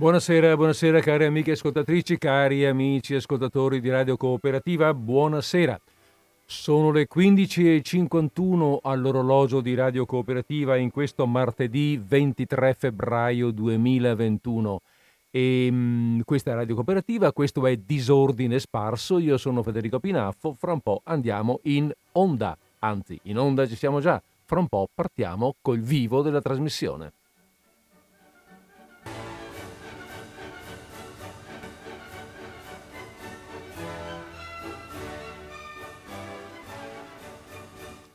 Buonasera, buonasera cari amiche ascoltatrici, cari amici ascoltatori di Radio Cooperativa, buonasera. Sono le 15.51 all'orologio di Radio Cooperativa in questo martedì 23 febbraio 2021. E mh, questa è Radio Cooperativa, questo è Disordine Sparso, io sono Federico Pinaffo, fra un po' andiamo in onda, anzi in onda ci siamo già, fra un po' partiamo col vivo della trasmissione.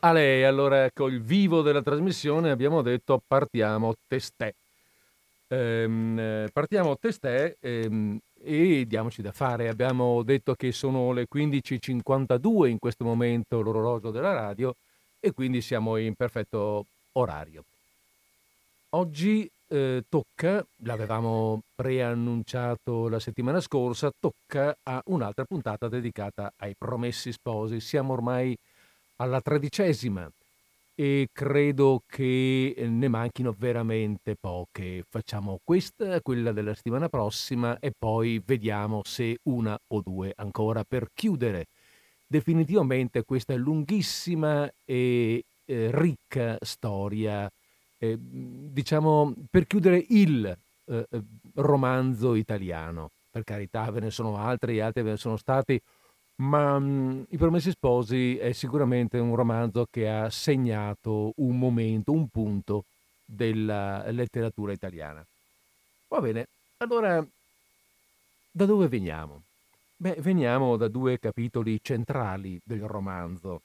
A lei, allora col ecco, vivo della trasmissione abbiamo detto partiamo testè. Ehm, eh, partiamo testè ehm, e diamoci da fare. Abbiamo detto che sono le 15.52 in questo momento l'orologio della radio e quindi siamo in perfetto orario. Oggi eh, tocca, l'avevamo preannunciato la settimana scorsa, tocca a un'altra puntata dedicata ai promessi sposi. Siamo ormai alla tredicesima e credo che ne manchino veramente poche. Facciamo questa, quella della settimana prossima e poi vediamo se una o due ancora per chiudere definitivamente questa lunghissima e eh, ricca storia, eh, diciamo per chiudere il eh, eh romanzo italiano. Per carità, ve ne sono altri, altri ve ne sono stati ma mh, I Promessi Sposi è sicuramente un romanzo che ha segnato un momento, un punto della letteratura italiana. Va bene, allora da dove veniamo? Beh, veniamo da due capitoli centrali del romanzo.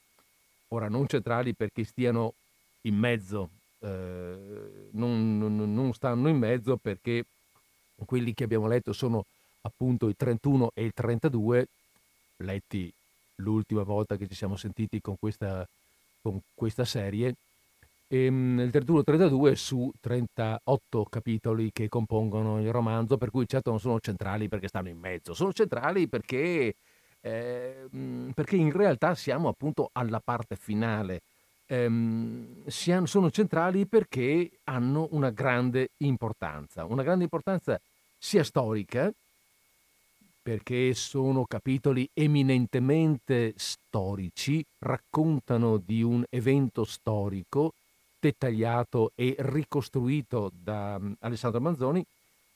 Ora, non centrali perché stiano in mezzo, eh, non, non, non stanno in mezzo perché quelli che abbiamo letto sono appunto il 31 e il 32, letti l'ultima volta che ci siamo sentiti con questa, con questa serie, e, ehm, il 31-32 su 38 capitoli che compongono il romanzo, per cui certo non sono centrali perché stanno in mezzo, sono centrali perché, eh, perché in realtà siamo appunto alla parte finale. Eh, sono centrali perché hanno una grande importanza, una grande importanza sia storica, perché sono capitoli eminentemente storici, raccontano di un evento storico dettagliato e ricostruito da mm, Alessandro Manzoni,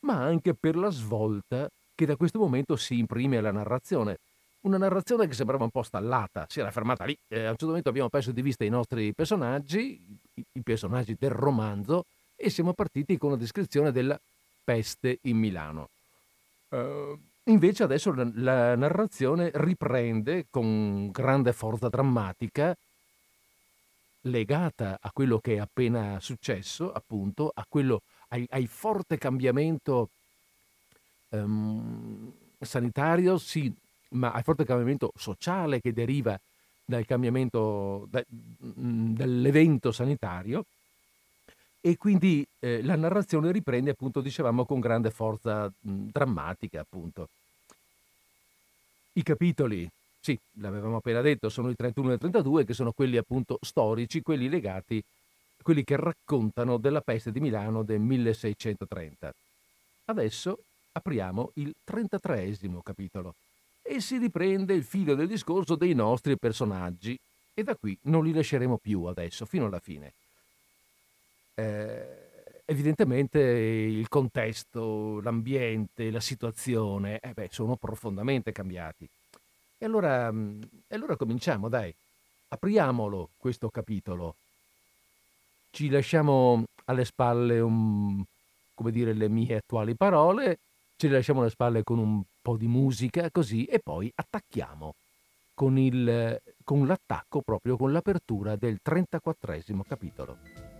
ma anche per la svolta che da questo momento si imprime alla narrazione. Una narrazione che sembrava un po' stallata, si era fermata lì. Eh, a un certo momento abbiamo perso di vista i nostri personaggi, i, i personaggi del romanzo, e siamo partiti con una descrizione della peste in Milano. Uh, Invece adesso la, la narrazione riprende con grande forza drammatica, legata a quello che è appena successo, appunto, a quello, ai, ai forte cambiamento um, sanitario, sì, ma al forte cambiamento sociale che deriva dal cambiamento da, dall'evento sanitario e quindi eh, la narrazione riprende appunto dicevamo con grande forza mh, drammatica appunto. I capitoli, sì, l'avevamo appena detto, sono i 31 e i 32 che sono quelli appunto storici, quelli legati, quelli che raccontano della peste di Milano del 1630. Adesso apriamo il 33 capitolo e si riprende il filo del discorso dei nostri personaggi e da qui non li lasceremo più adesso, fino alla fine eh, evidentemente il contesto, l'ambiente, la situazione eh beh, sono profondamente cambiati. E allora, mm, e allora cominciamo, dai, apriamolo questo capitolo. Ci lasciamo alle spalle un, come dire, le mie attuali parole, ce le lasciamo alle spalle con un po' di musica così e poi attacchiamo con, il, con l'attacco proprio con l'apertura del 34 capitolo.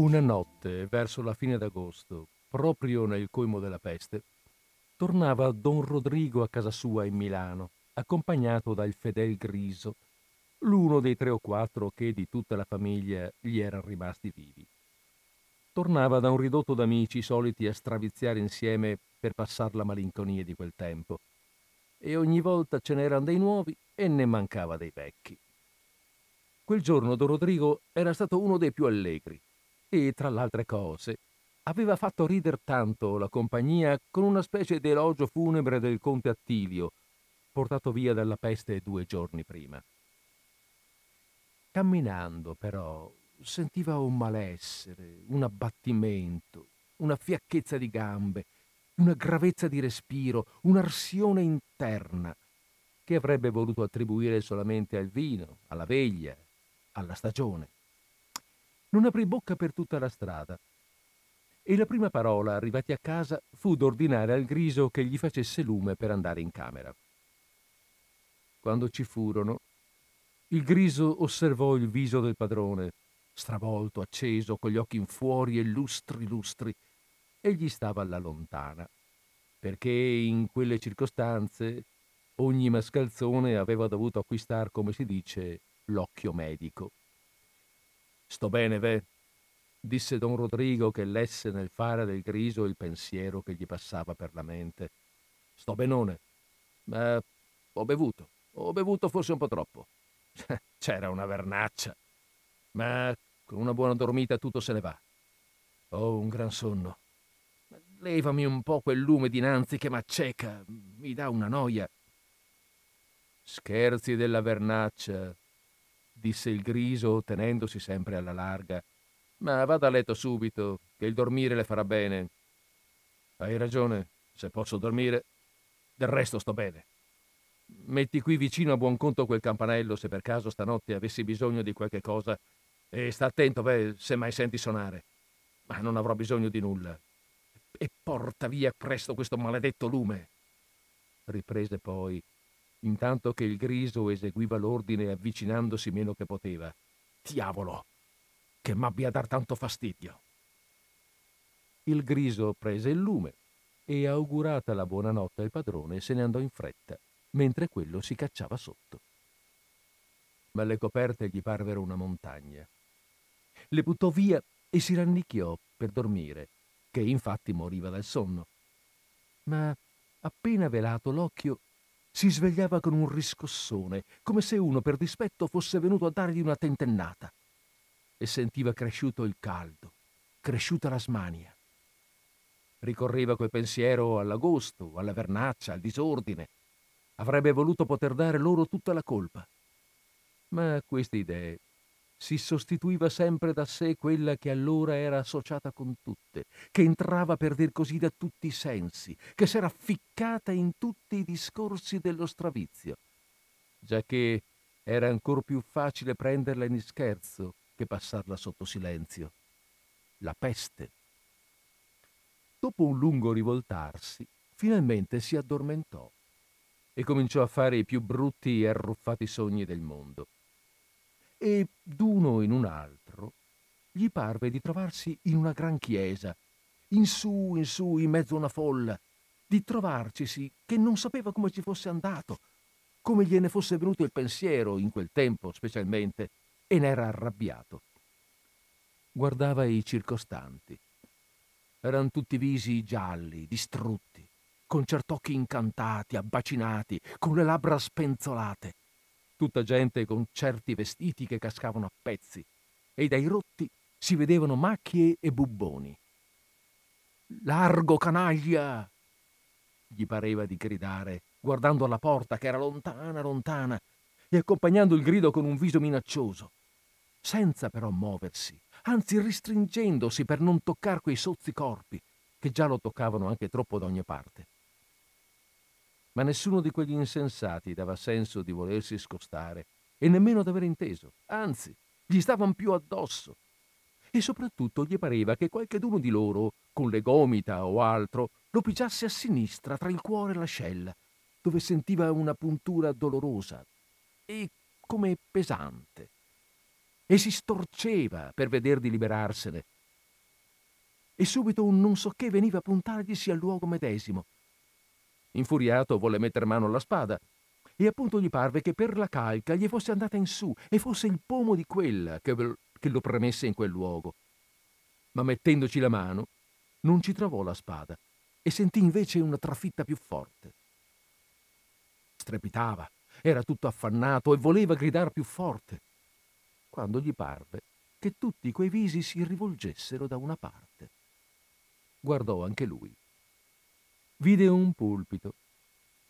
Una notte, verso la fine d'agosto, proprio nel colmo della peste, tornava don Rodrigo a casa sua in Milano, accompagnato dal fedel Griso, l'uno dei tre o quattro che di tutta la famiglia gli erano rimasti vivi. Tornava da un ridotto d'amici soliti a straviziare insieme per passare la malinconia di quel tempo, e ogni volta ce n'erano dei nuovi e ne mancava dei vecchi. Quel giorno Don Rodrigo era stato uno dei più allegri e, tra l'altre cose, aveva fatto rider tanto la compagnia con una specie di elogio funebre del conte Attilio, portato via dalla peste due giorni prima. Camminando, però, sentiva un malessere, un abbattimento, una fiacchezza di gambe, una gravezza di respiro, un'arsione interna che avrebbe voluto attribuire solamente al vino, alla veglia, alla stagione. Non aprì bocca per tutta la strada e la prima parola, arrivati a casa, fu d'ordinare al griso che gli facesse lume per andare in camera. Quando ci furono, il griso osservò il viso del padrone, stravolto, acceso, con gli occhi in fuori e lustri lustri, e gli stava alla lontana, perché in quelle circostanze ogni mascalzone aveva dovuto acquistar, come si dice, l'occhio medico. Sto bene, ve, disse don Rodrigo che lesse nel fare del griso il pensiero che gli passava per la mente. Sto benone, ma ho bevuto, ho bevuto forse un po' troppo. C'era una vernaccia, ma con una buona dormita tutto se ne va. Ho un gran sonno. Levami un po' quel lume dinanzi che m'acceca, mi dà una noia. Scherzi della vernaccia, disse il griso tenendosi sempre alla larga. Ma vada a letto subito, che il dormire le farà bene. Hai ragione, se posso dormire, del resto sto bene. Metti qui vicino a buon conto quel campanello se per caso stanotte avessi bisogno di qualche cosa e sta attento, beh, se mai senti suonare. Ma non avrò bisogno di nulla. E porta via presto questo maledetto lume. Riprese poi, intanto che il griso eseguiva l'ordine avvicinandosi meno che poteva. Diavolo! Che m'abbia a dar tanto fastidio! Il griso prese il lume e, augurata la buonanotte al padrone, se ne andò in fretta, mentre quello si cacciava sotto. Ma le coperte gli parvero una montagna. Le buttò via e si rannicchiò per dormire, che infatti moriva dal sonno. Ma appena velato l'occhio si svegliava con un riscossone, come se uno per dispetto fosse venuto a dargli una tentennata. E sentiva cresciuto il caldo, cresciuta la smania. Ricorreva quel pensiero all'agosto, alla vernaccia, al disordine. Avrebbe voluto poter dare loro tutta la colpa. Ma queste idee si sostituiva sempre da sé quella che allora era associata con tutte, che entrava per dir così da tutti i sensi, che s'era ficcata in tutti i discorsi dello stravizio, giacché era ancor più facile prenderla in scherzo che passarla sotto silenzio. La peste. Dopo un lungo rivoltarsi, finalmente si addormentò e cominciò a fare i più brutti e arruffati sogni del mondo e d'uno in un altro gli parve di trovarsi in una gran chiesa, in su, in su, in mezzo a una folla, di trovarcisi che non sapeva come ci fosse andato, come gliene fosse venuto il pensiero in quel tempo specialmente, e n'era arrabbiato. Guardava i circostanti. Eran tutti visi gialli, distrutti, con cert'occhi incantati, abbacinati, con le labbra spenzolate tutta gente con certi vestiti che cascavano a pezzi e dai rotti si vedevano macchie e bubboni. Largo canaglia! gli pareva di gridare, guardando alla porta che era lontana, lontana, e accompagnando il grido con un viso minaccioso, senza però muoversi, anzi ristringendosi per non toccare quei sozzi corpi, che già lo toccavano anche troppo da ogni parte ma nessuno di quegli insensati dava senso di volersi scostare e nemmeno d'aver inteso, anzi, gli stavano più addosso. E soprattutto gli pareva che qualcheduno di loro, con le gomita o altro, lo pigiasse a sinistra tra il cuore e l'ascella, dove sentiva una puntura dolorosa e come pesante. E si storceva per veder di liberarsene, e subito un non so che veniva a puntarglisi al luogo medesimo. Infuriato volle metter mano alla spada e appunto gli parve che per la calca gli fosse andata in su e fosse il pomo di quella che, lo premesse in quel luogo. Ma mettendoci la mano non ci trovò la spada e sentì invece una trafitta più forte. Strepitava, era tutto affannato e voleva gridare più forte, quando gli parve che tutti quei visi si rivolgessero da una parte. Guardò anche lui. Vide un pulpito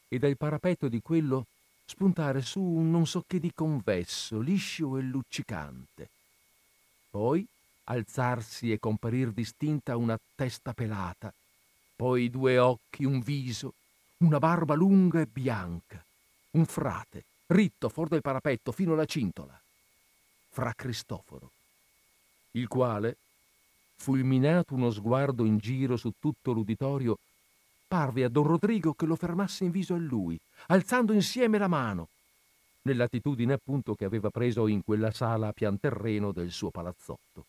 e dal parapetto di quello spuntare su un non so che di convesso, liscio e luccicante. Poi alzarsi e comparir distinta una testa pelata, poi due occhi, un viso, una barba lunga e bianca, un frate, ritto fuori del parapetto fino alla cintola, fra Cristoforo, il quale, fulminato uno sguardo in giro su tutto l'uditorio, parve a don Rodrigo che lo fermasse in viso a lui, alzando insieme la mano, nell'attitudine appunto che aveva preso in quella sala a pian terreno del suo palazzotto.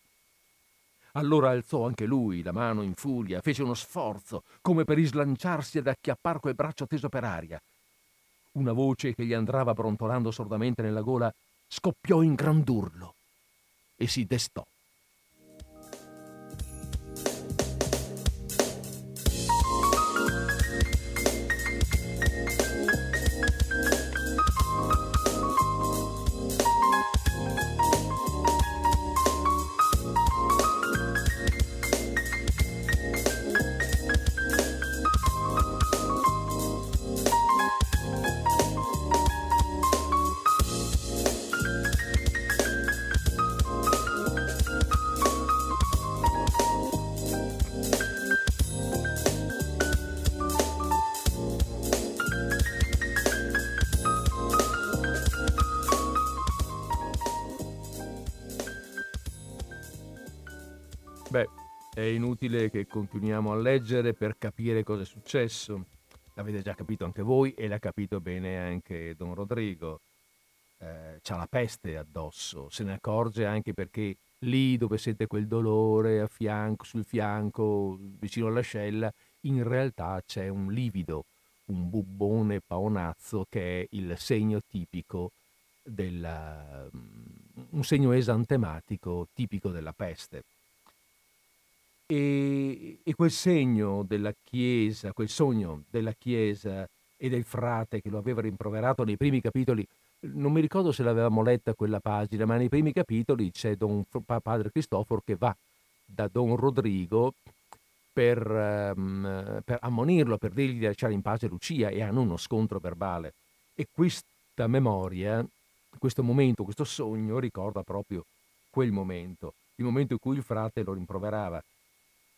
Allora alzò anche lui la mano in furia, fece uno sforzo, come per islanciarsi ad acchiappar quel braccio teso per aria. Una voce che gli andava brontolando sordamente nella gola scoppiò in grand'urlo e si destò. Inutile che continuiamo a leggere per capire cosa è successo. L'avete già capito anche voi e l'ha capito bene anche Don Rodrigo. Eh, c'ha la peste addosso, se ne accorge anche perché lì dove sente quel dolore fianco, sul fianco, vicino all'ascella, in realtà c'è un livido, un bubbone paonazzo che è il segno tipico della, un segno esantematico tipico della peste. E, e quel segno della Chiesa, quel sogno della Chiesa e del frate che lo aveva rimproverato nei primi capitoli, non mi ricordo se l'avevamo letta quella pagina, ma nei primi capitoli c'è don, padre Cristoforo che va da Don Rodrigo per, um, per, ammonirlo, per dirgli di lasciare in pace Lucia e hanno uno scontro verbale. E questa memoria, questo momento, questo sogno ricorda proprio quel momento, il momento in cui il frate lo rimproverava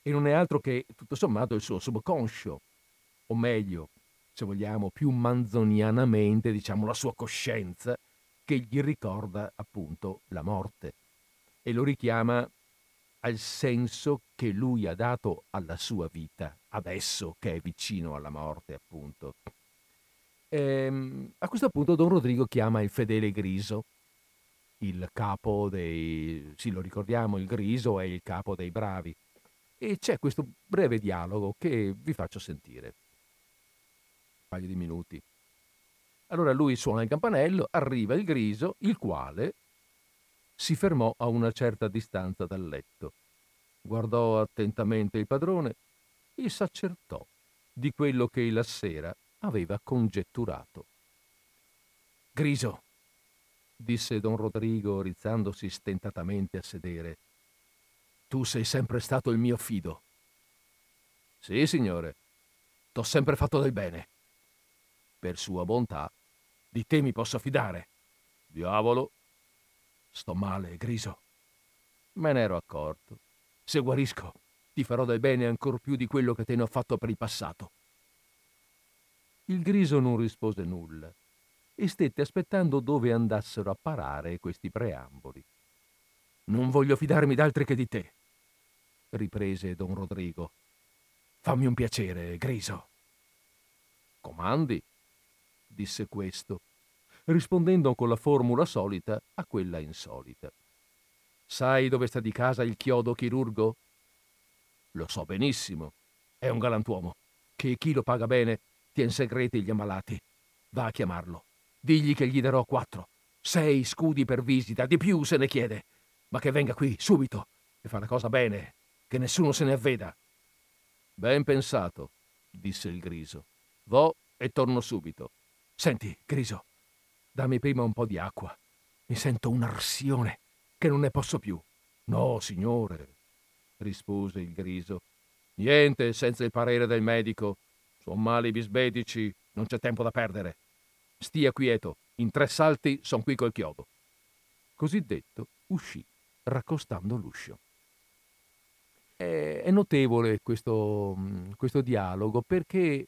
e non è altro che, tutto sommato, il suo subconscio, o meglio, se vogliamo, più manzonianamente, diciamo, la sua coscienza, che gli ricorda appunto la morte. E lo richiama al senso che lui ha dato alla sua vita, adesso che è vicino alla morte, appunto. E, ehm, a questo punto Don Rodrigo chiama il fedele Griso, il capo dei... sì, lo ricordiamo, il Griso è il capo dei bravi e c'è questo breve dialogo che vi faccio sentire. Un paio di minuti. Allora lui suona il campanello, arriva il griso, il quale si fermò a una certa distanza dal letto. Guardò attentamente il padrone e s'accertò di quello che la sera aveva congetturato. Griso, disse don Rodrigo rizzandosi stentatamente a sedere, tu sei sempre stato il mio fido. Sì, signore. T'ho sempre fatto del bene. Per sua bontà, di te mi posso fidare. Diavolo. Sto male, Griso. Me ne ero accorto. Se guarisco, ti farò del bene ancor più di quello che te ne ho fatto per il passato. Il Griso non rispose nulla e stette aspettando dove andassero a parare questi preamboli. Non voglio fidarmi d'altri che di te, riprese don Rodrigo. Fammi un piacere, Griso. Comandi, disse questo, rispondendo con la formula solita a quella insolita. Sai dove sta di casa il chiodo chirurgo? Lo so benissimo. È un galantuomo, che chi lo paga bene tien segreti gli ammalati. Va a chiamarlo. Digli che gli darò quattro, sei scudi per visita, di più se ne chiede. Ma che venga qui, subito, e fa la cosa bene, che nessuno se ne avveda. Ben pensato, disse il griso. Vo e torno subito. Senti, griso, dammi prima un po' di acqua. Mi sento un'arsione che non ne posso più. No, signore, rispose il griso. Niente senza il parere del medico. Sono mali bisbetici, non c'è tempo da perdere. Stia quieto, in tre salti son qui col chiodo. Così detto, uscì, raccostando l'uscio. È, notevole questo, questo dialogo perché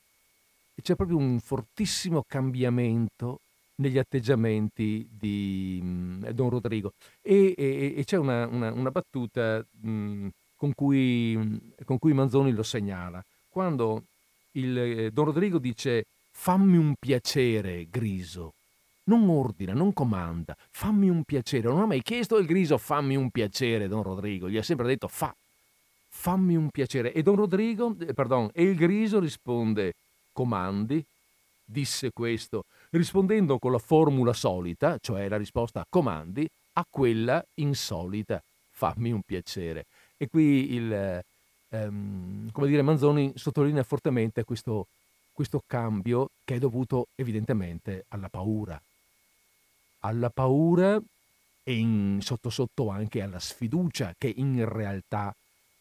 c'è proprio un fortissimo cambiamento negli atteggiamenti di Don Rodrigo e, e, e c'è una, una, una battuta mh, con, cui, con, cui, Manzoni lo segnala. Quando il, eh, Don Rodrigo dice fammi un piacere, Griso, non ordina, non comanda, fammi un piacere. Non ha mai chiesto il Griso fammi un piacere, Don Rodrigo, gli ha sempre detto fa, fammi un piacere. E Don Rodrigo, eh, pardon, e il Griso risponde comandi, disse questo, rispondendo con la formula solita, cioè la risposta comandi, a quella insolita, fammi un piacere. E qui il, ehm, come dire, Manzoni sottolinea fortemente questo, questo cambio che è dovuto evidentemente alla paura. Alla paura e in, sotto sotto anche alla sfiducia che in realtà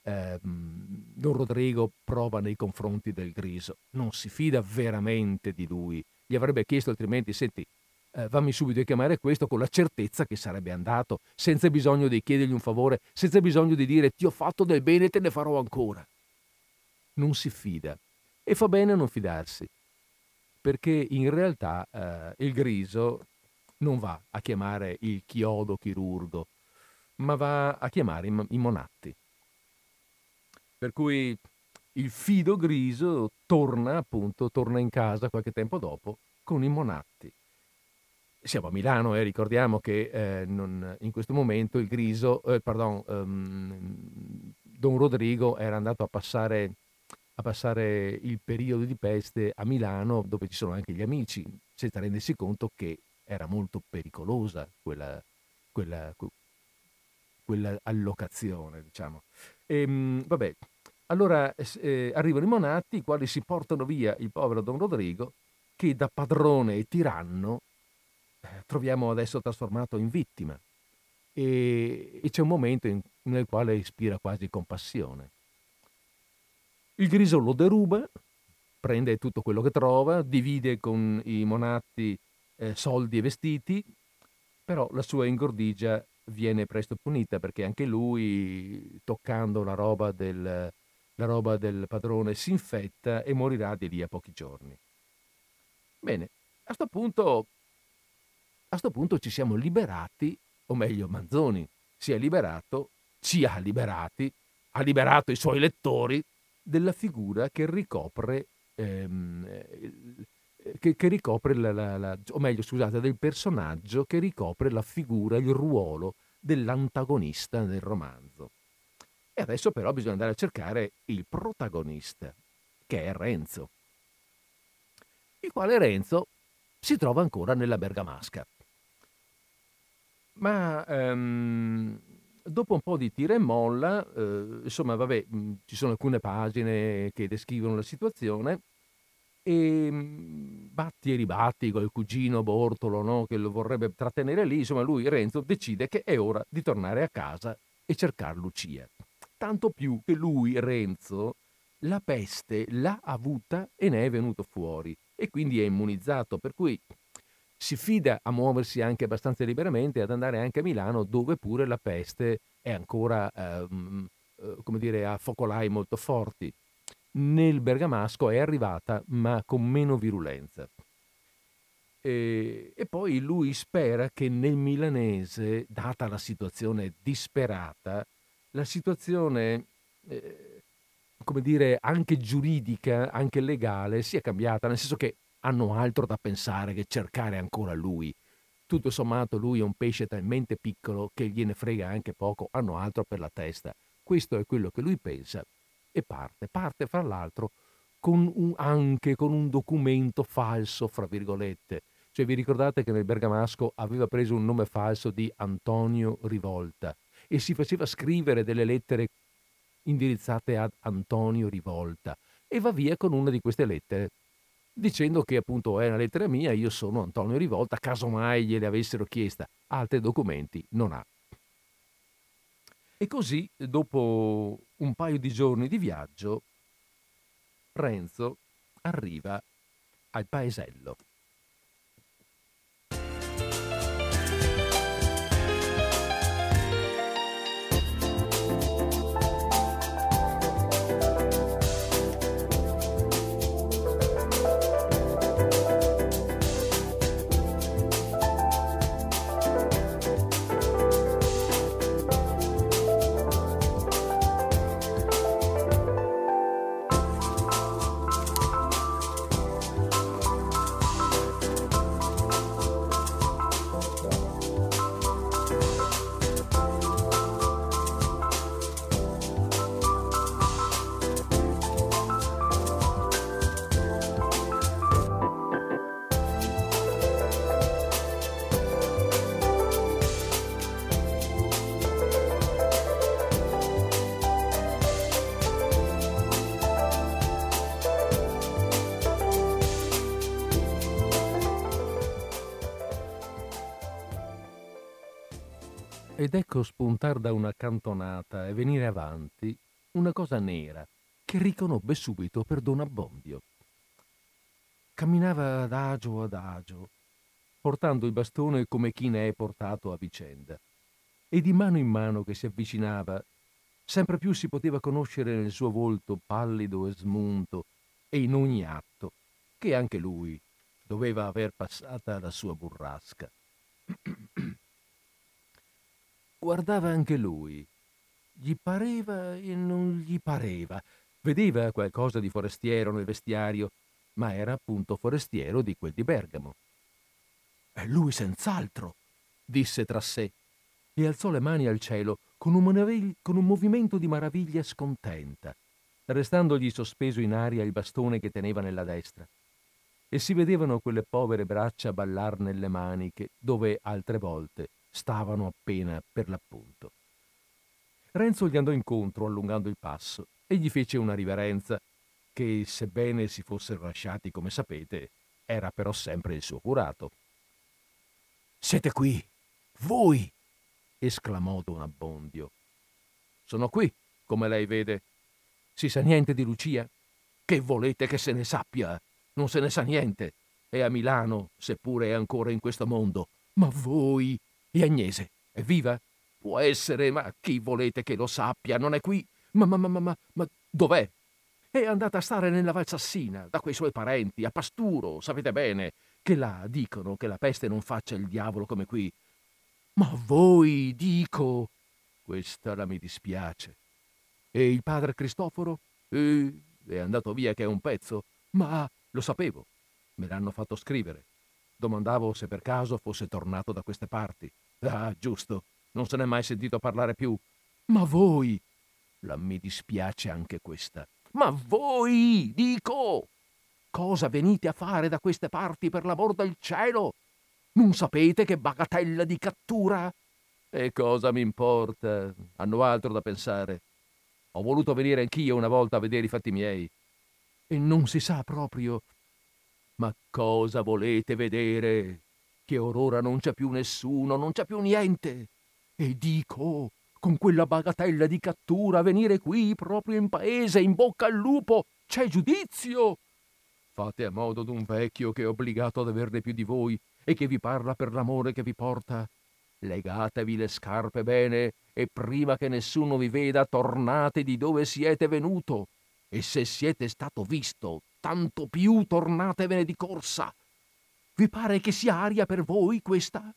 eh, Don Rodrigo prova nei confronti del Griso. Non si fida veramente di lui. Gli avrebbe chiesto altrimenti, senti, eh, fammi subito a chiamare questo con la certezza che sarebbe andato, senza bisogno di chiedergli un favore, senza bisogno di dire ti ho fatto del bene e te ne farò ancora. Non si fida. E fa bene a non fidarsi, perché in realtà eh, il Griso non va a chiamare il chiodo chirurgo, ma va a chiamare i, monatti. Per cui il fido griso torna appunto, torna in casa qualche tempo dopo con i monatti. Siamo a Milano e eh, ricordiamo che eh, non, in questo momento il griso, eh, pardon, um, Don Rodrigo era andato a passare, a passare il periodo di peste a Milano dove ci sono anche gli amici, senza rendersi conto che era molto pericolosa quella, quella, quella allocazione, diciamo. E, ehm, vabbè, allora eh, arrivano i monatti, i quali si portano via il povero Don Rodrigo, che da padrone e tiranno eh, troviamo adesso trasformato in vittima. E, e c'è un momento in, nel quale ispira quasi compassione. Il griso lo deruba, prende tutto quello che trova, divide con i monatti eh, soldi e vestiti, però la sua ingordigia viene presto punita perché anche lui, toccando la roba del, la roba del padrone, si infetta e morirà di lì a pochi giorni. Bene, a questo punto, punto ci siamo liberati, o meglio Manzoni si è liberato, ci ha liberati, ha liberato i suoi lettori della figura che ricopre, ehm, che, che, ricopre la, la, la, o meglio scusate, del personaggio che ricopre la figura, il ruolo dell'antagonista del romanzo. E adesso però bisogna andare a cercare il protagonista, che è Renzo, il quale Renzo si trova ancora nella Bergamasca. Ma um, dopo un po' di tira e molla, eh, insomma, vabbè, mh, ci sono alcune pagine che descrivono la situazione e mh, batti e ribatti col cugino Bortolo no? che lo vorrebbe trattenere lì, insomma, lui, Renzo, decide che è ora di tornare a casa e cercare Lucia tanto più che lui, Renzo, la peste l'ha avuta e ne è venuto fuori e quindi è immunizzato, per cui si fida a muoversi anche abbastanza liberamente ad andare anche a Milano dove pure la peste è ancora, ehm, eh, come dire, a focolai molto forti. Nel Bergamasco è arrivata ma con meno virulenza. E, e, poi lui spera che nel milanese, data la situazione disperata, la situazione, eh, come dire, anche giuridica, anche legale, sia cambiata, nel senso che hanno altro da pensare che cercare ancora lui. Tutto sommato lui è un pesce talmente piccolo che gliene frega anche poco, hanno altro per la testa. Questo è quello che lui pensa e parte, parte fra l'altro con un, anche con un documento falso, fra virgolette. Cioè vi ricordate che nel Bergamasco aveva preso un nome falso di Antonio Rivolta e si faceva scrivere delle lettere indirizzate ad Antonio Rivolta e va via con una di queste lettere dicendo che appunto è una lettera mia, io sono Antonio Rivolta, casomai gliele avessero chiesta, altri documenti non ha. E così, dopo un paio di giorni di viaggio, Renzo arriva al paesello. Ed ecco spuntar da una cantonata e venire avanti una cosa nera che riconobbe subito per Don Abbondio. Camminava adagio adagio, portando il bastone come chi ne è portato a vicenda, e di mano in mano che si avvicinava, sempre più si poteva conoscere nel suo volto pallido e smunto e in ogni atto che anche lui doveva aver passata la sua burrasca. Guardava anche lui. Gli pareva e non gli pareva. Vedeva qualcosa di forestiero nel vestiario, ma era appunto forestiero di quel di Bergamo. È lui senz'altro, disse tra sé, e alzò le mani al cielo con un, maravigli- con un movimento di maraviglia scontenta, restandogli sospeso in aria il bastone che teneva nella destra. E si vedevano quelle povere braccia ballar nelle maniche, dove altre volte stavano appena per l'appunto. Renzo gli andò incontro allungando il passo e gli fece una riverenza che, sebbene si fossero lasciati come sapete, era però sempre il suo curato. Siete qui, voi! esclamò Don Abbondio. Sono qui, come lei vede. Si sa niente di Lucia? Che volete che se ne sappia? Non se ne sa niente. È a Milano, seppure è ancora in questo mondo. Ma voi e Agnese è viva? Può essere, ma chi volete che lo sappia? Non è qui? Ma, ma, ma, ma, ma dov'è? È andata a stare nella Valsassina, da quei suoi parenti, a Pasturo, sapete bene, che là dicono che la peste non faccia il diavolo come qui. Ma voi, dico, questa la mi dispiace. E il padre Cristoforo? Eh, è andato via che è un pezzo, ma lo sapevo, me l'hanno fatto scrivere. Domandavo se per caso fosse tornato da queste parti. Ah, giusto, non se n'è mai sentito parlare più. Ma voi? La mi dispiace anche questa. Ma voi, dico! Cosa venite a fare da queste parti per l'amor del cielo? Non sapete che bagatella di cattura? E cosa mi importa? Hanno altro da pensare. Ho voluto venire anch'io una volta a vedere i fatti miei. E non si sa proprio. Ma cosa volete vedere? Che orora non c'è più nessuno, non c'è più niente. E dico, con quella bagatella di cattura, venire qui proprio in paese, in bocca al lupo, c'è giudizio. Fate a modo d'un vecchio che è obbligato ad averne più di voi e che vi parla per l'amore che vi porta. Legatevi le scarpe bene e prima che nessuno vi veda tornate di dove siete venuto. E se siete stato visto, tanto più tornatevene di corsa vi pare che sia aria per voi questa?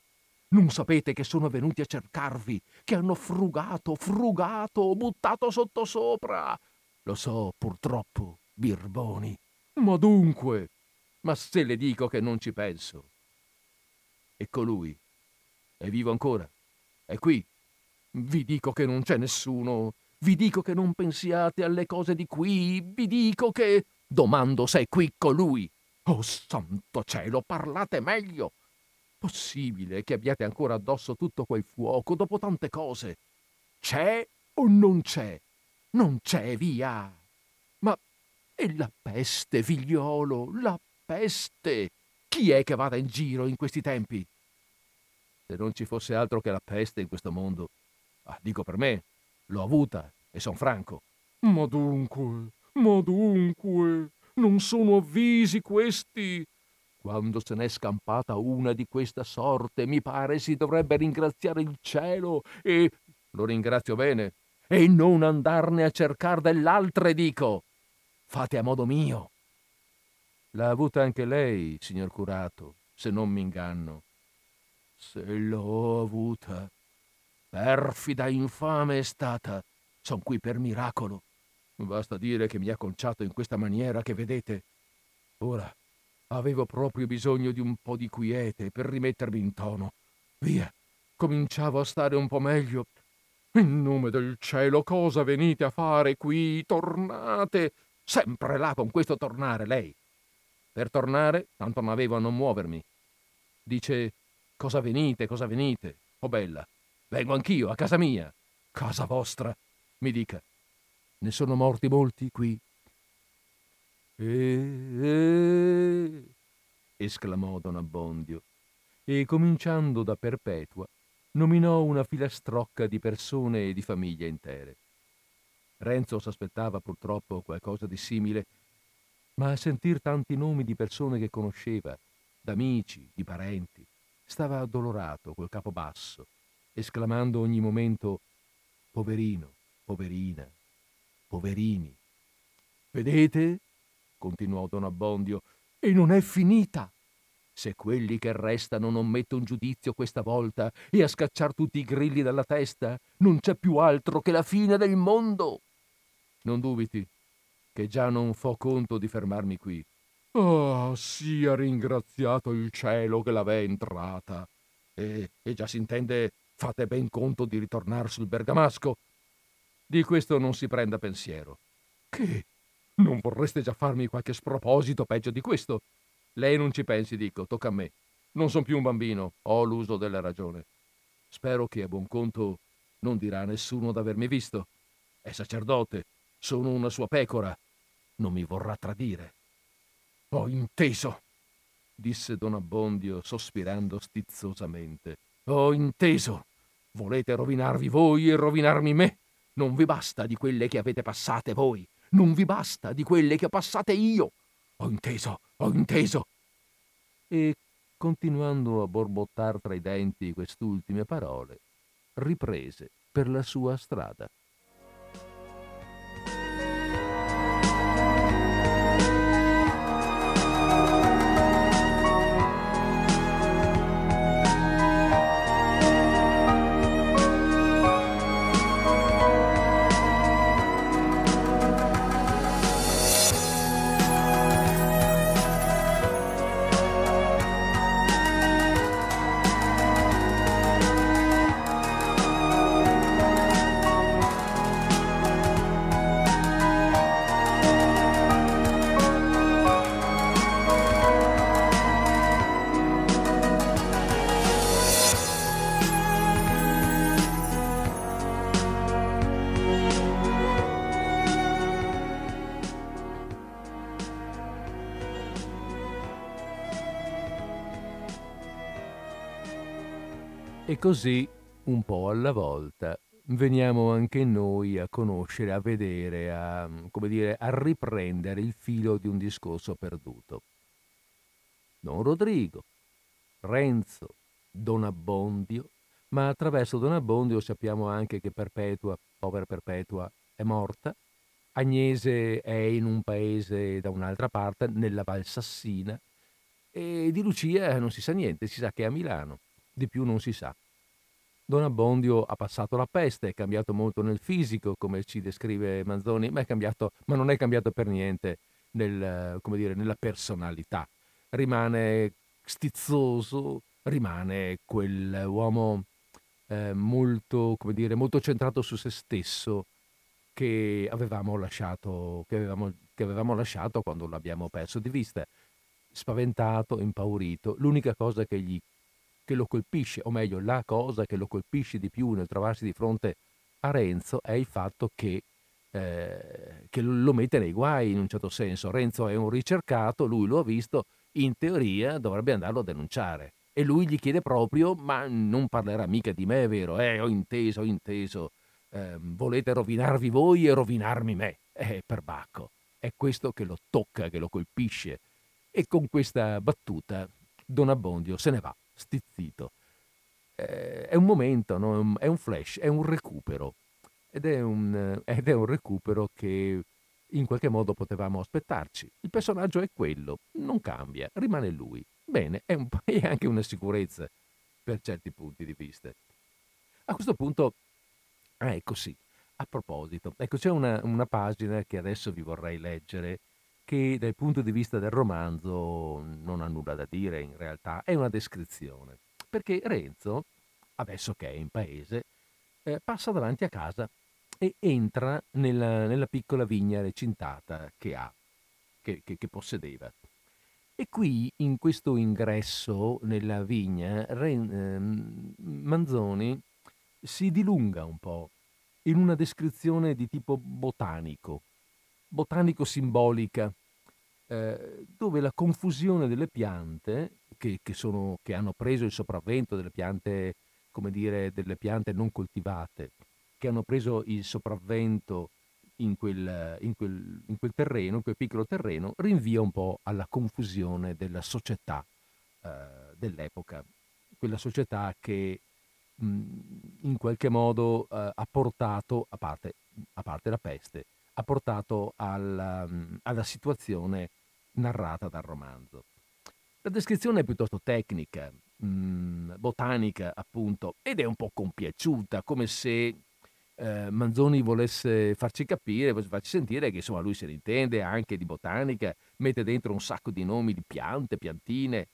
Non sapete che sono venuti a cercarvi, che hanno frugato, frugato, buttato sottosopra. Lo so, purtroppo, birboni. Ma dunque, ma se le dico che non ci penso. E colui è vivo ancora? È qui? Vi dico che non c'è nessuno, vi dico che non pensiate alle cose di qui, vi dico che... Domando se è qui colui. Oh santo cielo, parlate meglio. Possibile che abbiate ancora addosso tutto quel fuoco dopo tante cose? C'è o non c'è? Non c'è, via. Ma è la peste, figliolo, la peste. Chi è che vada in giro in questi tempi? Se non ci fosse altro che la peste in questo mondo, ah, dico per me, l'ho avuta e son franco. Ma dunque, ma dunque, non sono avvisi questi. Quando se n'è scampata una di questa sorte, mi pare si dovrebbe ringraziare il cielo e lo ringrazio bene, e non andarne a cercare dell'altre, dico. Fate a modo mio. L'ha avuta anche lei, signor curato, se non mi inganno. Se l'ho avuta. Perfida infame è stata. Son qui per miracolo. Basta dire che mi ha conciato in questa maniera che vedete. Ora avevo proprio bisogno di un po' di quiete per rimettermi in tono. Via, cominciavo a stare un po' meglio. In nome del cielo, cosa venite a fare qui? Tornate! Sempre là con questo tornare, lei. Per tornare, tanto non avevo a non muovermi. Dice, cosa venite, cosa venite? Oh bella, vengo anch'io, a casa mia. Casa vostra, mi dica. Ne sono morti molti qui? Eh, eh, esclamò don Abbondio, e cominciando da Perpetua, nominò una filastrocca di persone e di famiglie intere. Renzo s'aspettava purtroppo qualcosa di simile, ma a sentir tanti nomi di persone che conosceva, d'amici, di parenti, stava addolorato col capo basso, esclamando ogni momento Poverino, poverina, poverini. Vedete? continuò don Abbondio, e non è finita. Se quelli che restano non mettono giudizio questa volta e a scacciar tutti i grilli dalla testa, non c'è più altro che la fine del mondo. Non dubiti, che già non fo conto di fermarmi qui. Ah, sia ringraziato il cielo che l'avè entrata. E, e già si intende, fate ben conto di ritornar sul bergamasco. Di questo non si prenda pensiero. Che? Non vorreste già farmi qualche sproposito peggio di questo? Lei non ci pensi, dico, tocca a me. Non sono più un bambino, ho l'uso della ragione. Spero che a buon conto non dirà a nessuno d'avermi visto. È sacerdote, sono una sua pecora. Non mi vorrà tradire. Ho inteso, disse don Abbondio sospirando stizzosamente. Ho inteso. Volete rovinarvi voi e rovinarmi me? Non vi basta di quelle che avete passate voi. Non vi basta di quelle che ho passate io. Ho inteso, ho inteso. E, continuando a borbottar tra i denti quest'ultime parole, riprese per la sua strada. Così, un po' alla volta, veniamo anche noi a conoscere, a vedere, a, come dire, a riprendere il filo di un discorso perduto. Don Rodrigo, Renzo, Don Abbondio, ma attraverso Don Abbondio sappiamo anche che Perpetua, povera Perpetua, è morta, Agnese è in un paese da un'altra parte, nella Val Sassina, e di Lucia non si sa niente, si sa che è a Milano, di più non si sa. Don Abbondio ha passato la peste, è cambiato molto nel fisico, come ci descrive Manzoni, ma, cambiato, ma non è cambiato per niente nel, dire, nella personalità. Rimane stizzoso, rimane quell'uomo eh, molto, dire, molto centrato su se stesso, che avevamo lasciato, che avevamo, che avevamo lasciato quando l'abbiamo perso di vista. Spaventato, impaurito, l'unica cosa che, gli, che lo colpisce, o meglio, la cosa che lo colpisce di più nel trovarsi di fronte a Renzo è il fatto che, eh, che lo mette nei guai in un certo senso. Renzo è un ricercato, lui lo ha visto, in teoria dovrebbe andarlo a denunciare. E lui gli chiede proprio, ma non parlerà mica di me, vero? Eh, ho inteso, ho inteso eh, volete rovinarvi voi e rovinarmi me. Eh, perbacco. È questo che lo tocca, che lo colpisce. E con questa battuta Don Abbondio se ne va, stizzito. Eh, è un momento, no? è un flash, è un recupero. Ed è un, ed è un recupero che in qualche modo potevamo aspettarci. Il personaggio è quello, non cambia, rimane lui. Bene, è, un, è anche una sicurezza per certi punti di vista. A questo punto Ah, ecco sì. A proposito, ecco c'è una, una pagina che adesso vi vorrei leggere che dal punto di vista del romanzo non ha nulla da dire in realtà, è una descrizione. Perché Renzo, adesso che è in paese, eh, passa davanti a casa e entra nella, nella piccola vigna recintata che ha, che, che, che, possedeva. E qui, in questo ingresso nella vigna, Ren, eh, Manzoni si dilunga un po' in una descrizione di tipo botanico, botanico simbolica, eh, dove la confusione delle piante, che, che, sono, che, hanno preso il sopravvento delle piante, come dire, delle piante non coltivate, che hanno preso il sopravvento in quel, in, quel, in quel, terreno, in quel piccolo terreno, rinvia un po' alla confusione della società eh, dell'epoca, quella società che in qualche modo eh, ha portato, a parte, a parte, la peste, ha portato alla, alla situazione narrata dal romanzo. La descrizione è piuttosto tecnica, mh, botanica appunto, ed è un po' compiaciuta, come se eh, Manzoni volesse farci capire, farci sentire che insomma lui se ne intende anche di botanica, mette dentro un sacco di nomi di piante, piantine,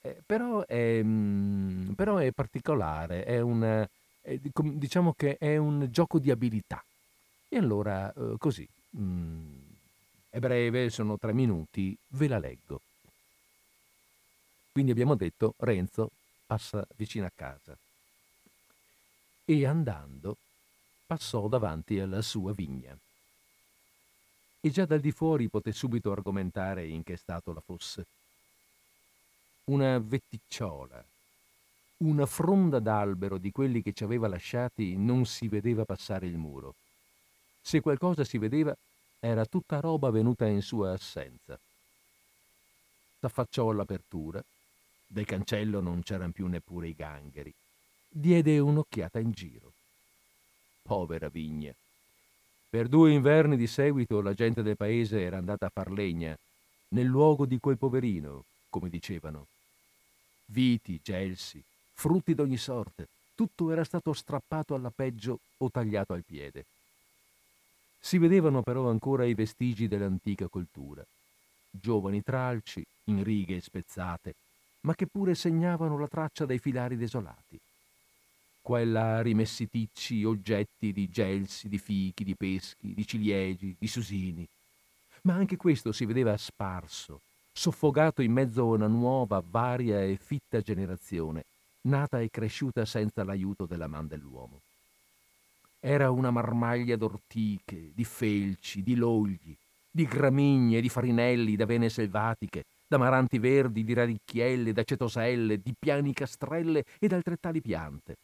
eh, però, è, mh, però, è, particolare, è un, è, diciamo che è un gioco di abilità. E allora eh, così, mh, è breve, sono tre minuti, ve la leggo. Quindi abbiamo detto Renzo passa vicino a casa e andando passò davanti alla sua vigna. E già dal di fuori poté subito argomentare in che stato la fosse una vetticciola, una fronda d'albero di quelli che ci aveva lasciati non si vedeva passare il muro. Se qualcosa si vedeva, era tutta roba venuta in sua assenza. S'affacciò all'apertura, del cancello non c'eran più neppure i gangheri. Diede un'occhiata in giro. Povera vigna. Per due inverni di seguito la gente del paese era andata a far legna, nel luogo di quel poverino, come dicevano. Viti, gelsi, frutti d'ogni sorte, tutto era stato strappato alla peggio o tagliato al piede. Si vedevano però ancora i vestigi dell'antica coltura, giovani tralci, in righe spezzate, ma che pure segnavano la traccia dei filari desolati. Qua e là rimessi ticci oggetti di gelsi, di fichi, di peschi, di ciliegi, di susini. Ma anche questo si vedeva sparso, soffogato in mezzo a una nuova, varia e fitta generazione, nata e cresciuta senza l'aiuto della man dell'uomo. Era una marmaglia d'ortiche, di felci, di logli, di gramigne, di farinelli, d'avene selvatiche, d'amaranti verdi, di radicchielle, d'acetoselle, di piani castrelle ed altrettali piante.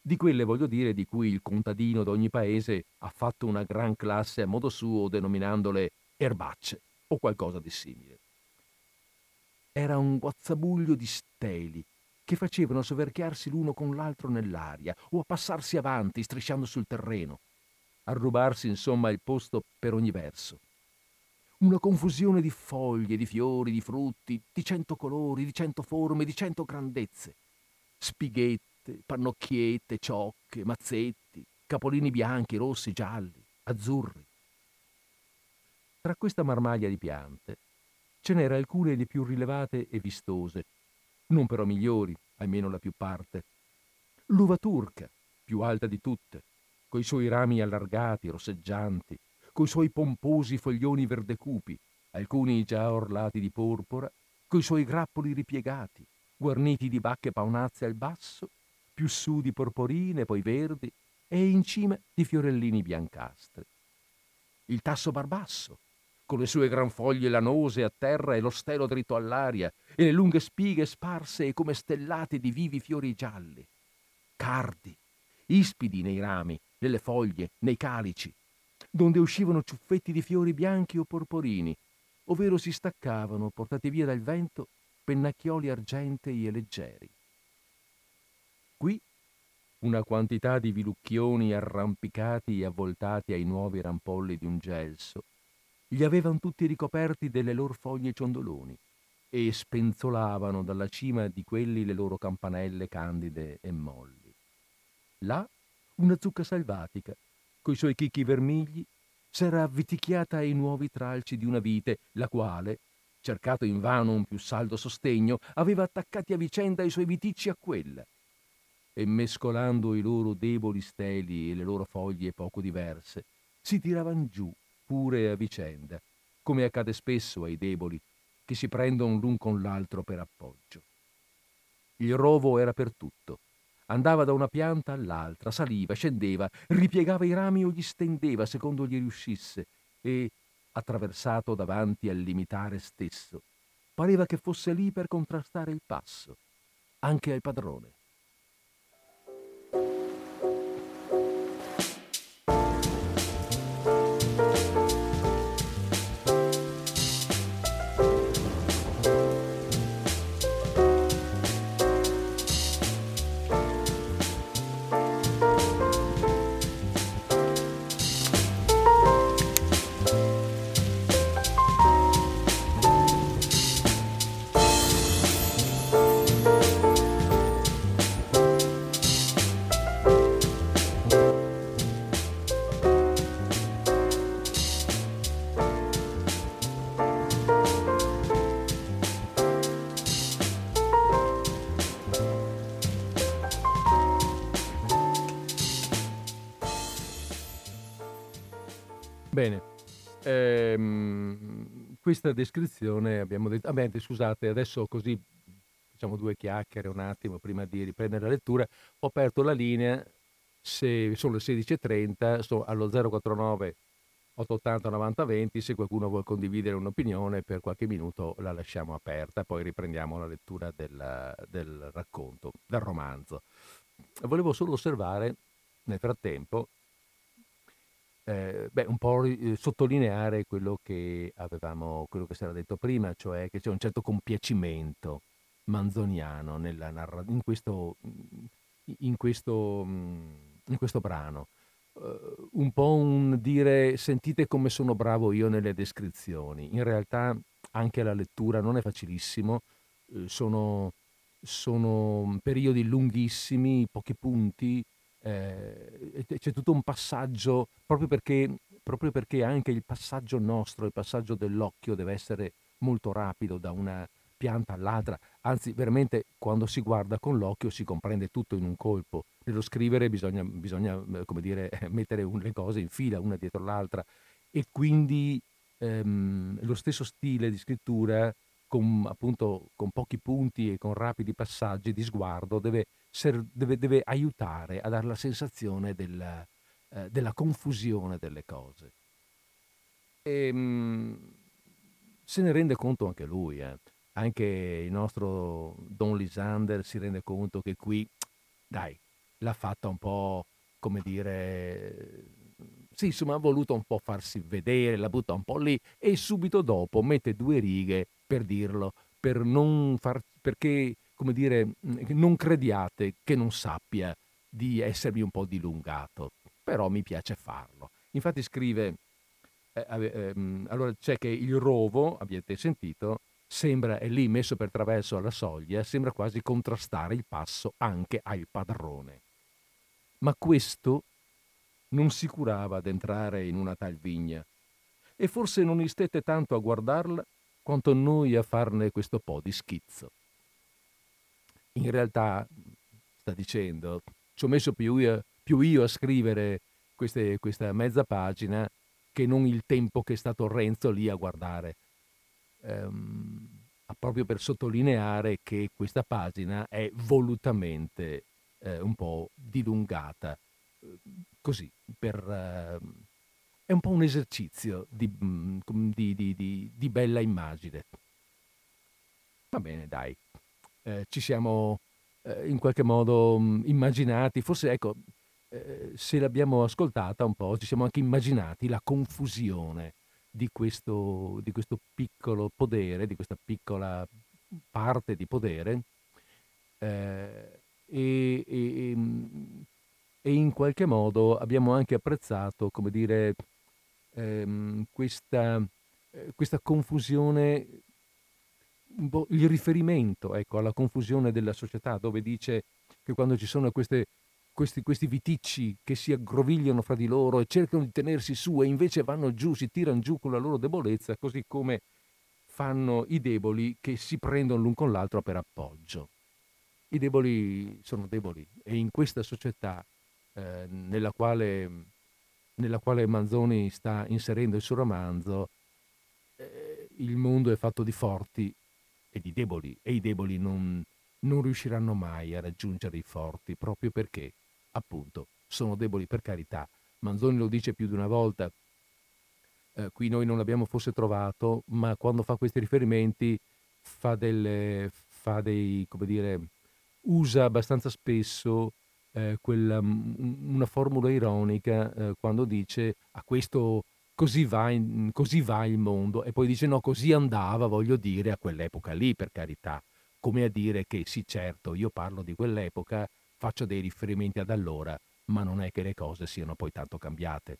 Di quelle voglio dire di cui il contadino d'ogni paese ha fatto una gran classe a modo suo denominandole erbacce o qualcosa di simile. Era un guazzabuglio di steli che facevano soverchiarsi l'uno con l'altro nell'aria o a passarsi avanti strisciando sul terreno, a rubarsi insomma il posto per ogni verso. Una confusione di foglie, di fiori, di frutti, di cento colori, di cento forme, di cento grandezze. Spighette, pannocchiette, ciocche, mazzetti, capolini bianchi, rossi, gialli, azzurri. Tra questa marmaglia di piante ce n'era alcune di più rilevate e vistose, non però migliori, almeno la più parte. L'uva turca, più alta di tutte, coi suoi rami allargati, rosseggianti, coi suoi pomposi foglioni verde cupi, alcuni già orlati di porpora, coi suoi grappoli ripiegati, guarniti di bacche paonazze al basso, più su di porporine, poi verdi, e in cima di fiorellini biancastri. Il tasso barbasso, con le sue gran foglie lanose a terra e lo stelo dritto all'aria, e le lunghe spighe sparse come stellate di vivi fiori gialli. Cardi, ispidi nei rami, nelle foglie, nei calici, donde uscivano ciuffetti di fiori bianchi o porporini, ovvero si staccavano, portati via dal vento, pennacchioli argentei e leggeri. Qui una quantità di vilucchioni arrampicati e avvoltati ai nuovi rampolli di un gelso, li avevano tutti ricoperti delle loro foglie ciondoloni e spenzolavano dalla cima di quelli le loro campanelle candide e molli. Là una zucca selvatica, coi suoi chicchi vermigli, s'era avviticchiata ai nuovi tralci di una vite, la quale, cercato invano un più saldo sostegno, aveva attaccati a vicenda i suoi viticci a quella, e mescolando i loro deboli steli e le loro foglie poco diverse, si tiravan giù pure a vicenda, come accade spesso ai deboli che si prendono l'un con l'altro per appoggio. Il rovo era per tutto. Andava da una pianta all'altra, saliva, scendeva, ripiegava i rami o gli stendeva secondo gli riuscisse e, attraversato davanti al limitare stesso, pareva che fosse lì per contrastare il passo, anche al padrone. Questa descrizione abbiamo detto, vabbè, scusate, adesso così facciamo due chiacchiere un attimo prima di riprendere la lettura, ho aperto la linea, se sono le 16.30, sono allo 049 880 90 20, se qualcuno vuole condividere un'opinione per qualche minuto la lasciamo aperta, poi riprendiamo la lettura del, del racconto, del romanzo. Volevo solo osservare nel frattempo eh, beh, un po' ri- sottolineare quello che avevamo, quello che si era detto prima, cioè che c'è un certo compiacimento manzoniano nella narra- in, questo, in, questo, in questo brano. Uh, un po' un dire sentite come sono bravo io nelle descrizioni. In realtà anche la lettura non è facilissimo, uh, sono, sono periodi lunghissimi, pochi punti, eh, c'è tutto un passaggio, proprio perché, proprio perché anche il passaggio nostro, il passaggio dell'occhio deve essere molto rapido da una pianta all'altra, anzi veramente quando si guarda con l'occhio si comprende tutto in un colpo. Nello scrivere bisogna, bisogna come dire, mettere un, le cose in fila una dietro l'altra e quindi ehm, lo stesso stile di scrittura con, appunto, con pochi punti e con rapidi passaggi di sguardo deve ser- deve, deve, aiutare a dare la sensazione della, eh, della confusione delle cose. E, ehm, se ne rende conto anche lui, eh. anche il nostro Don Lisander si rende conto che qui, dai, l'ha fatta un po', come dire, sì, insomma, ha voluto un po' farsi vedere, la butta un po' lì e subito dopo mette due righe per dirlo, per non far, perché come dire, non crediate che non sappia di essermi un po' dilungato, però mi piace farlo. Infatti scrive, eh, eh, allora c'è che il rovo, abbiate sentito, sembra, è lì messo per traverso alla soglia, sembra quasi contrastare il passo anche al padrone. Ma questo non si curava ad entrare in una tal vigna, e forse non istette tanto a guardarla quanto noi a farne questo po' di schizzo in realtà, sta dicendo, ci ho messo più io, più io a scrivere queste, questa mezza pagina che non il tempo che è stato Renzo lì a guardare. Ehm, proprio per sottolineare che questa pagina è volutamente eh, un po' dilungata, così, per, eh, è un po' un esercizio di, mm, di, di, di bella immagine. Va bene, dai, eh, ci siamo eh, in qualche modo mh, mm, immaginati, forse ecco, eh, se l'abbiamo ascoltata un po', ci siamo anche immaginati la confusione di questo, di questo piccolo podere, di questa piccola parte di podere, eh, e, e, e, in qualche modo abbiamo anche apprezzato, come dire, ehm, questa, eh, questa confusione il riferimento ecco, alla confusione della società, dove dice che quando ci sono queste, questi, questi, viticci che si aggrovigliano fra di loro e cercano di tenersi su e invece vanno giù, si tirano giù con la loro debolezza, così come fanno i deboli che si prendono l'un con l'altro per appoggio. I deboli sono deboli e in questa società eh, nella, quale, nella, quale, Manzoni sta inserendo il suo romanzo, eh, il mondo è fatto di forti e di deboli e i deboli non, non riusciranno mai a raggiungere i forti proprio perché, appunto, sono deboli per carità. Manzoni lo dice più di una volta, eh, qui noi non l'abbiamo forse trovato, ma quando fa questi riferimenti fa, delle, fa dei, come dire, usa abbastanza spesso eh, quella, una formula ironica eh, quando dice a questo così va, in, così va il mondo e poi dice no, così andava, voglio dire, a quell'epoca lì, per carità. Come a dire che sì, certo, io parlo di quell'epoca, faccio dei riferimenti ad allora, ma non è che le cose siano poi tanto cambiate.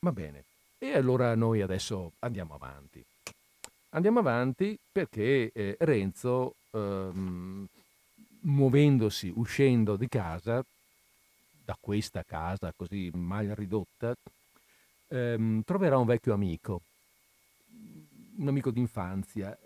Va bene, e allora noi adesso andiamo avanti. Andiamo avanti perché eh, Renzo, ehm, muovendosi, uscendo di casa, da questa casa così mal ridotta, ehm, troverà un vecchio amico, un amico d'infanzia,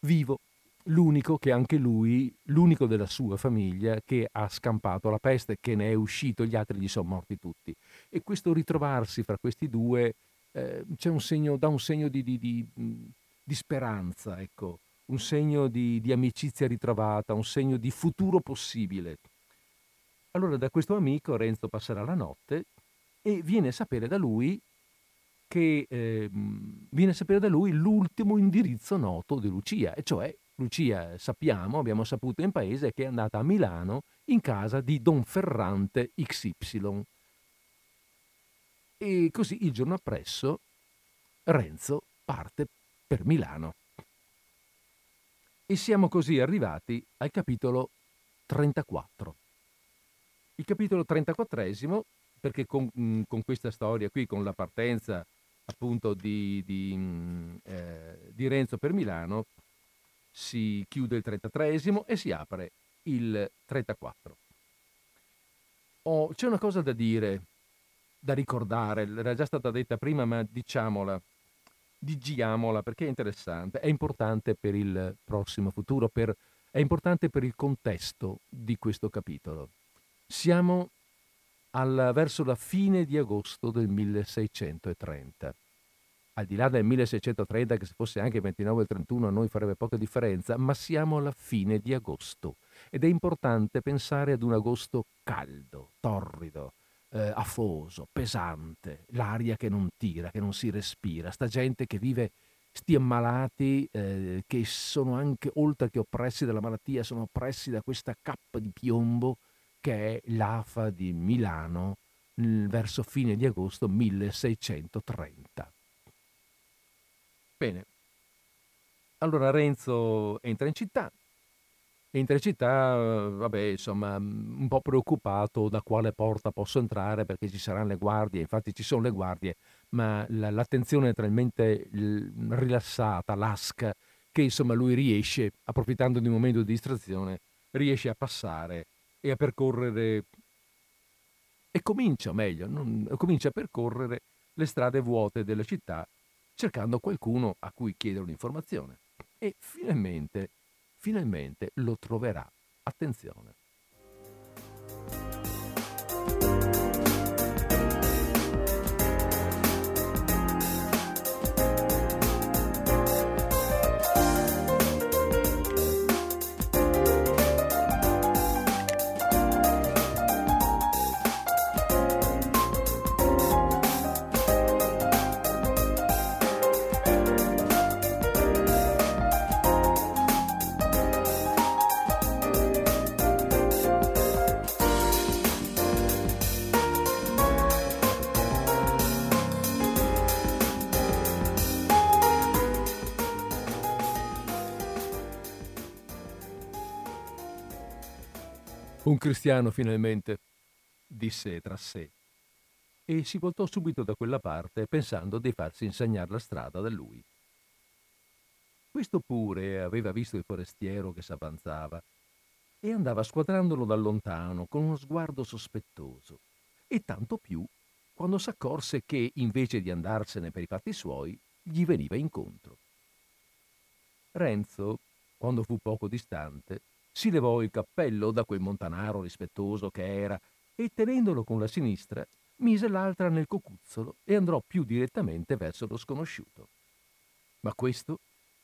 vivo, l'unico che anche lui, l'unico della sua famiglia che ha scampato la peste, che ne è uscito, gli altri gli sono morti tutti. E questo ritrovarsi fra questi due eh, un segno, dà un segno di, di, di, di speranza, ecco, un segno di, amicizia ritrovata, un segno di futuro possibile. Allora da questo amico Renzo passerà la notte e viene a sapere da lui che eh, viene a sapere da lui l'ultimo indirizzo noto di Lucia, e cioè Lucia, sappiamo, abbiamo saputo in paese che è andata a Milano in casa di Don Ferrante XY. E così il giorno appresso Renzo parte per Milano. E siamo così arrivati al capitolo 34. Il capitolo 34 perché con, con questa storia qui, con la partenza appunto di, di, mm, eh, di Renzo per Milano, si chiude il 33 e si apre il 34. Oh, c'è una cosa da dire, da ricordare, era già stata detta prima, ma diciamola, digiamola perché è interessante, è importante per il prossimo futuro, per, è importante per il contesto di questo capitolo. Siamo alla, verso la fine di agosto del 1630. Al di là del 1630, che se fosse anche il 29 o il 31 a noi farebbe poca differenza, ma siamo alla fine di agosto ed è importante pensare ad un agosto caldo, torrido, eh, afoso, pesante, l'aria che non tira, che non si respira, sta gente che vive sti ammalati eh, che sono anche, oltre che oppressi dalla malattia, sono oppressi da questa cappa di piombo che è l'AFA di Milano verso fine di agosto 1630. Bene, allora Renzo entra in città, in città, vabbè, insomma, un po' preoccupato da quale porta posso entrare perché ci saranno le guardie, infatti ci sono le guardie, ma l'attenzione è talmente rilassata, lasca, che insomma lui riesce, approfittando di un momento di distrazione, riesce a passare e a percorrere e comincia, meglio, non, comincia a percorrere le strade vuote della città cercando qualcuno a cui chiedere un'informazione. E finalmente, finalmente lo troverà. Attenzione. Un cristiano finalmente, disse tra sé, e si voltò subito da quella parte pensando di farsi insegnare la strada da lui. Questo pure aveva visto il forestiero che s'avanzava e andava squadrandolo da lontano con uno sguardo sospettoso, e tanto più quando s'accorse che, invece di andarsene per i fatti suoi, gli veniva incontro. Renzo, quando fu poco distante, si levò il cappello da quel montanaro rispettoso che era e, tenendolo con la sinistra, mise l'altra nel cocuzzolo e andò più direttamente verso lo sconosciuto. Ma questo,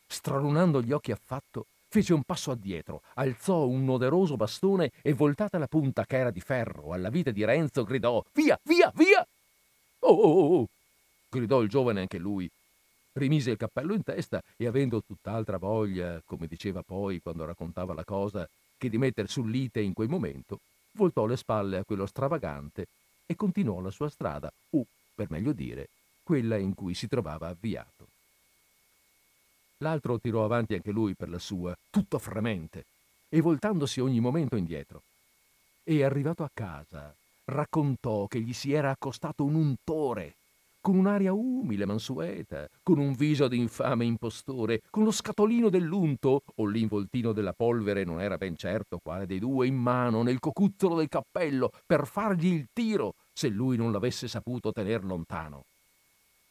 stralunando gli occhi affatto, fece un passo addietro, alzò un oderoso bastone e voltata la punta che era di ferro alla vita di Renzo gridò Via, via, via! Oh, oh, oh! oh gridò il giovane anche lui. Rimise il cappello in testa e avendo tutt'altra voglia, come diceva poi quando raccontava la cosa, che di metter sull'ite in quel momento, voltò le spalle a quello stravagante e continuò la sua strada, o, per meglio dire, quella in cui si trovava avviato. L'altro tirò avanti anche lui per la sua, tutto fremente, e voltandosi ogni momento indietro. E arrivato a casa, raccontò che gli si era accostato un untore, con un'aria umile, mansueta, con un viso d'infame impostore, con lo scatolino dell'unto, o l'involtino della polvere, non era ben certo quale dei due, in mano, nel cocuzzolo del cappello, per fargli il tiro, se lui non l'avesse saputo tener lontano.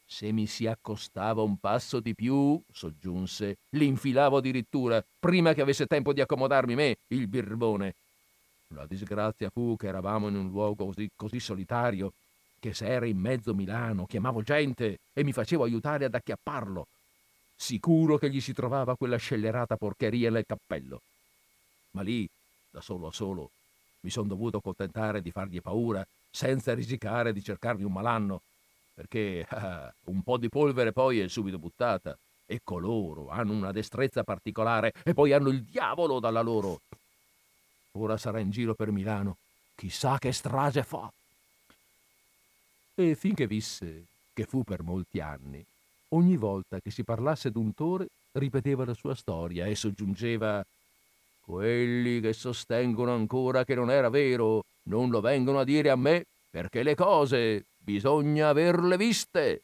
Se mi si accostava un passo di più, soggiunse, l'infilavo addirittura, prima che avesse tempo di accomodarmi me, il birbone. La disgrazia fu che eravamo in un luogo così, così solitario, che se era in mezzo Milano chiamavo gente e mi facevo aiutare ad acchiapparlo. Sicuro che gli si trovava quella scellerata porcheria nel cappello. Ma lì, da solo a solo, mi son dovuto contentare di fargli paura, senza risicare di cercarmi un malanno, perché ah, un po' di polvere poi è subito buttata. E coloro hanno una destrezza particolare e poi hanno il diavolo dalla loro. Ora sarà in giro per Milano. Chissà che strage fa. E finché visse, che fu per molti anni, ogni volta che si parlasse d'un tore ripeteva la sua storia e soggiungeva quelli che sostengono ancora che non era vero non lo vengono a dire a me perché le cose Bisogna averle viste.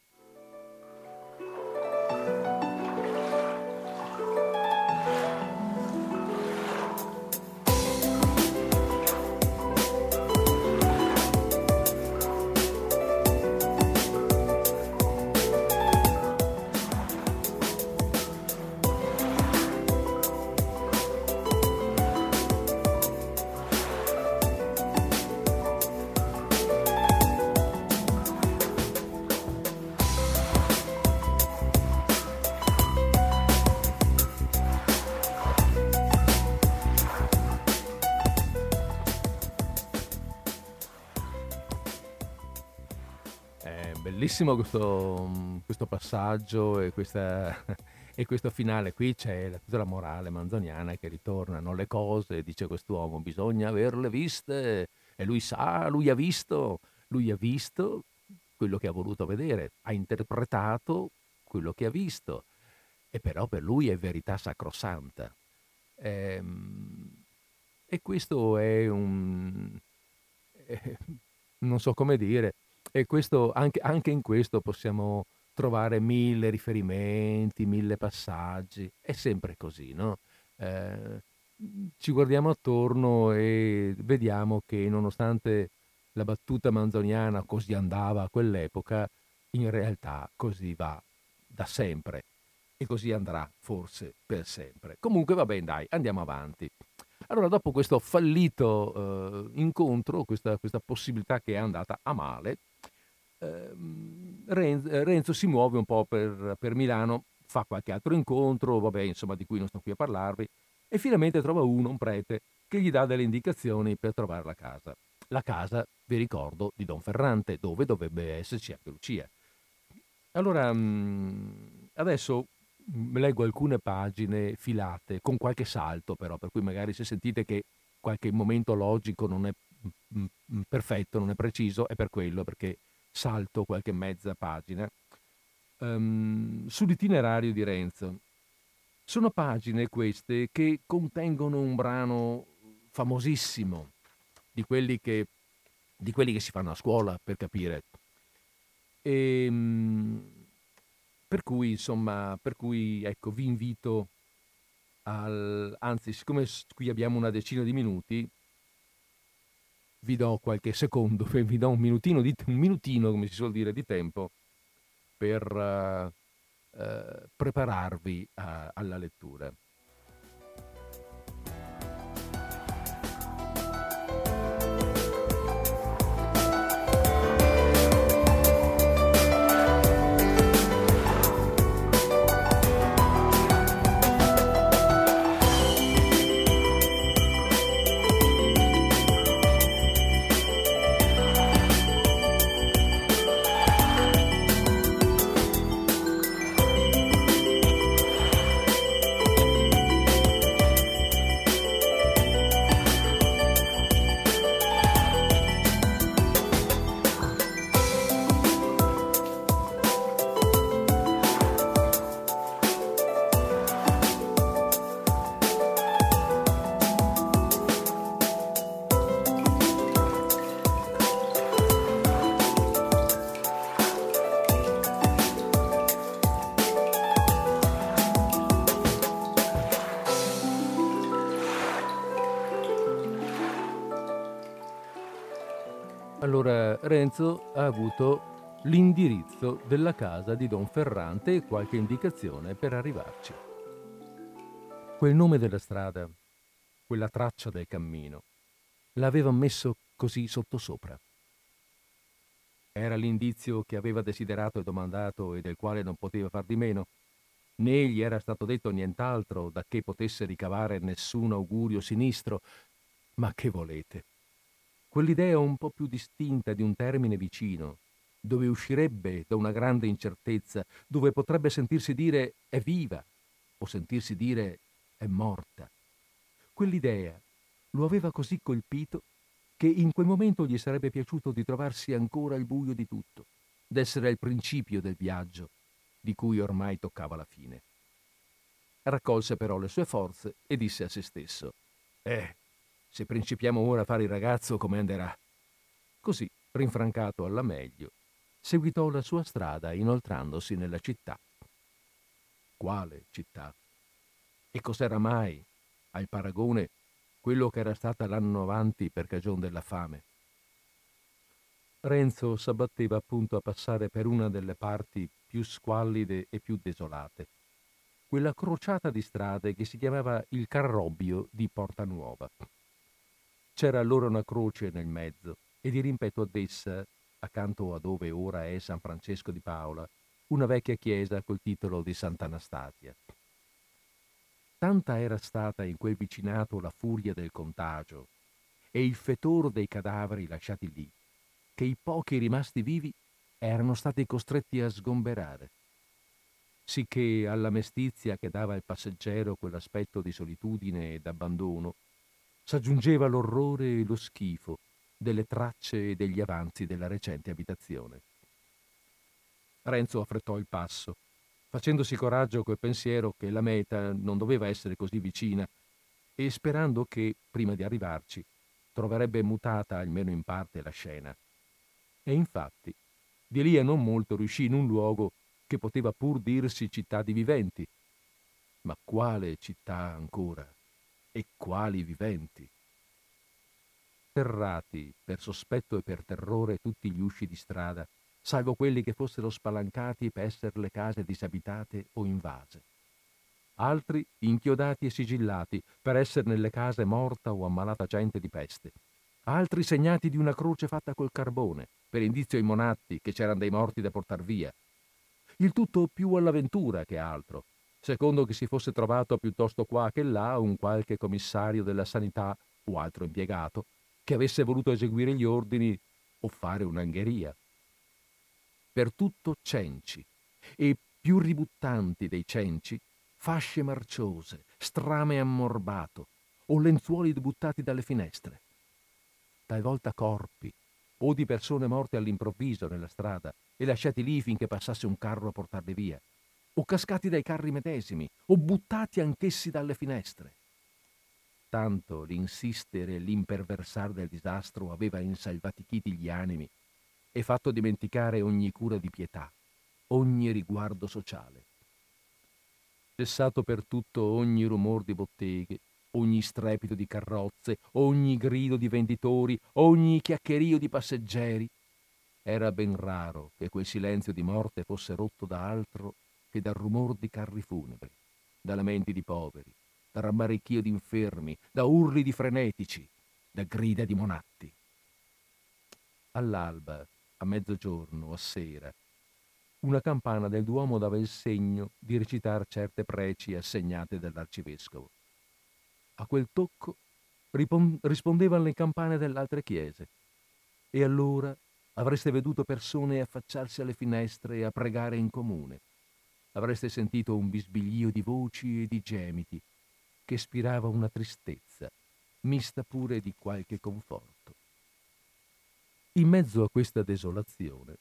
Bellissimo questo, questo passaggio e, questa, e, questo finale. Qui c'è la, tutta la morale manzoniana che ritornano le cose, dice quest'uomo, bisogna averle viste e lui sa, lui ha visto, lui ha visto quello che ha voluto vedere, ha interpretato quello che ha visto e però per lui è verità sacrosanta. E, ehm, e questo è un... Eh, non so come dire, e questo, anche, anche in questo possiamo trovare mille riferimenti, mille passaggi. È sempre così, no? Eh, ci guardiamo attorno e vediamo che nonostante la battuta manzoniana così andava a quell'epoca, in realtà così va da sempre e così andrà forse per sempre. Comunque va bene, dai, andiamo avanti. Allora, dopo questo fallito eh, incontro, questa, questa possibilità che è andata a male, Renzo si muove un po' per, per, Milano, fa qualche altro incontro, vabbè, insomma, di cui non sto qui a parlarvi, e finalmente trova uno, un prete, che gli dà delle indicazioni per trovare la casa. La casa, vi ricordo, di Don Ferrante, dove dovrebbe esserci anche Lucia. Allora, mm, adesso mm, leggo alcune pagine filate, con qualche salto però, per cui magari se sentite che qualche momento logico non è mm, perfetto, non è preciso, è per quello, perché salto qualche mezza pagina, um, sull'itinerario di Renzo. Sono pagine queste che contengono un brano famosissimo, di quelli che, di quelli che si fanno a scuola, per capire. E, ehm, per cui, insomma, per cui, ecco, vi invito al... Anzi, siccome qui abbiamo una decina di minuti, vi do qualche secondo, vi do un minutino, di, un minutino come si suol dire, di tempo per uh, uh, prepararvi a, alla lettura. Allora Renzo ha avuto l'indirizzo della casa di Don Ferrante e qualche indicazione per arrivarci. Quel nome della strada, quella traccia del cammino, l'aveva messo così sottosopra. Era l'indizio che aveva desiderato e domandato e del quale non poteva far di meno. Né gli era stato detto nient'altro da che potesse ricavare nessun augurio sinistro. Ma che volete? Quell'idea un po' più distinta di un termine vicino, dove uscirebbe da una grande incertezza, dove potrebbe sentirsi dire è viva o sentirsi dire è morta. Quell'idea lo aveva così colpito che in quel momento gli sarebbe piaciuto di trovarsi ancora al buio di tutto, d'essere al principio del viaggio, di cui ormai toccava la fine. Raccolse però le sue forze e disse a se stesso, Eh, se principiamo ora a fare il ragazzo, come andrà? Così, rinfrancato alla meglio, seguitò la sua strada inoltrandosi nella città. Quale città? E cos'era mai, al paragone, quello che era stata l'anno avanti per cagion della fame? Renzo s'abbatteva appunto a passare per una delle parti più squallide e più desolate, quella crociata di strade che si chiamava il Carrobbio di Porta Nuova. C'era allora una croce nel mezzo e di rimpetto ad essa, accanto a dove ora è San Francesco di Paola, una vecchia chiesa col titolo di Sant'Anastasia. Tanta era stata in quel vicinato la furia del contagio e il fetore dei cadaveri lasciati lì, che i pochi rimasti vivi erano stati costretti a sgomberare. Sicché alla mestizia che dava al passeggero quell'aspetto di solitudine ed abbandono, s'aggiungeva l'orrore e lo schifo delle tracce e degli avanzi della recente abitazione. Renzo affrettò il passo, facendosi coraggio col pensiero che la meta non doveva essere così vicina e sperando che, prima di arrivarci, troverebbe mutata almeno in parte la scena. E infatti, di lì a non molto riuscì in un luogo che poteva pur dirsi città di viventi. Ma quale città ancora? E quali viventi. Serrati per sospetto e per terrore tutti gli usci di strada, salvo quelli che fossero spalancati per essere le case disabitate o invase. Altri inchiodati e sigillati per essere nelle case morta o ammalata gente di peste. Altri segnati di una croce fatta col carbone, per indizio ai monatti che c'erano dei morti da portar via. Il tutto più all'avventura che altro, secondo che si fosse trovato piuttosto qua che là un qualche commissario della sanità o altro impiegato che avesse voluto eseguire gli ordini o fare un'angheria. Per tutto cenci e più ributtanti dei cenci, fasce marciose, strame ammorbato o lenzuoli buttati dalle finestre. Talvolta corpi o di persone morte all'improvviso nella strada e lasciati lì finché passasse un carro a portarle via o cascati dai carri medesimi, o buttati anch'essi dalle finestre. frattanto l'insistere e l'imperversar del disastro aveva insalvatichiti gli animi e fatto dimenticare ogni cura di pietà, ogni riguardo sociale. Cessato per tutto ogni rumor di botteghe, ogni strepito di carrozze, ogni grido di venditori, ogni chiacchierio di passeggeri, era ben raro che quel silenzio di morte fosse rotto da altro che dal rumor di carri funebri, da lamenti di poveri, da rammaricchio di infermi, da urli di frenetici, da grida di monatti. All'alba, a mezzogiorno, a sera, una campana del Duomo dava il segno di recitar certe preci assegnate dall'arcivescovo. A quel tocco rispondevano le campane delle altre chiese e allora avreste veduto persone affacciarsi alle finestre e a pregare in comune. Avreste sentito un bisbiglio di voci e di gemiti che spirava una tristezza, mista pure di qualche conforto. In mezzo a questa desolazione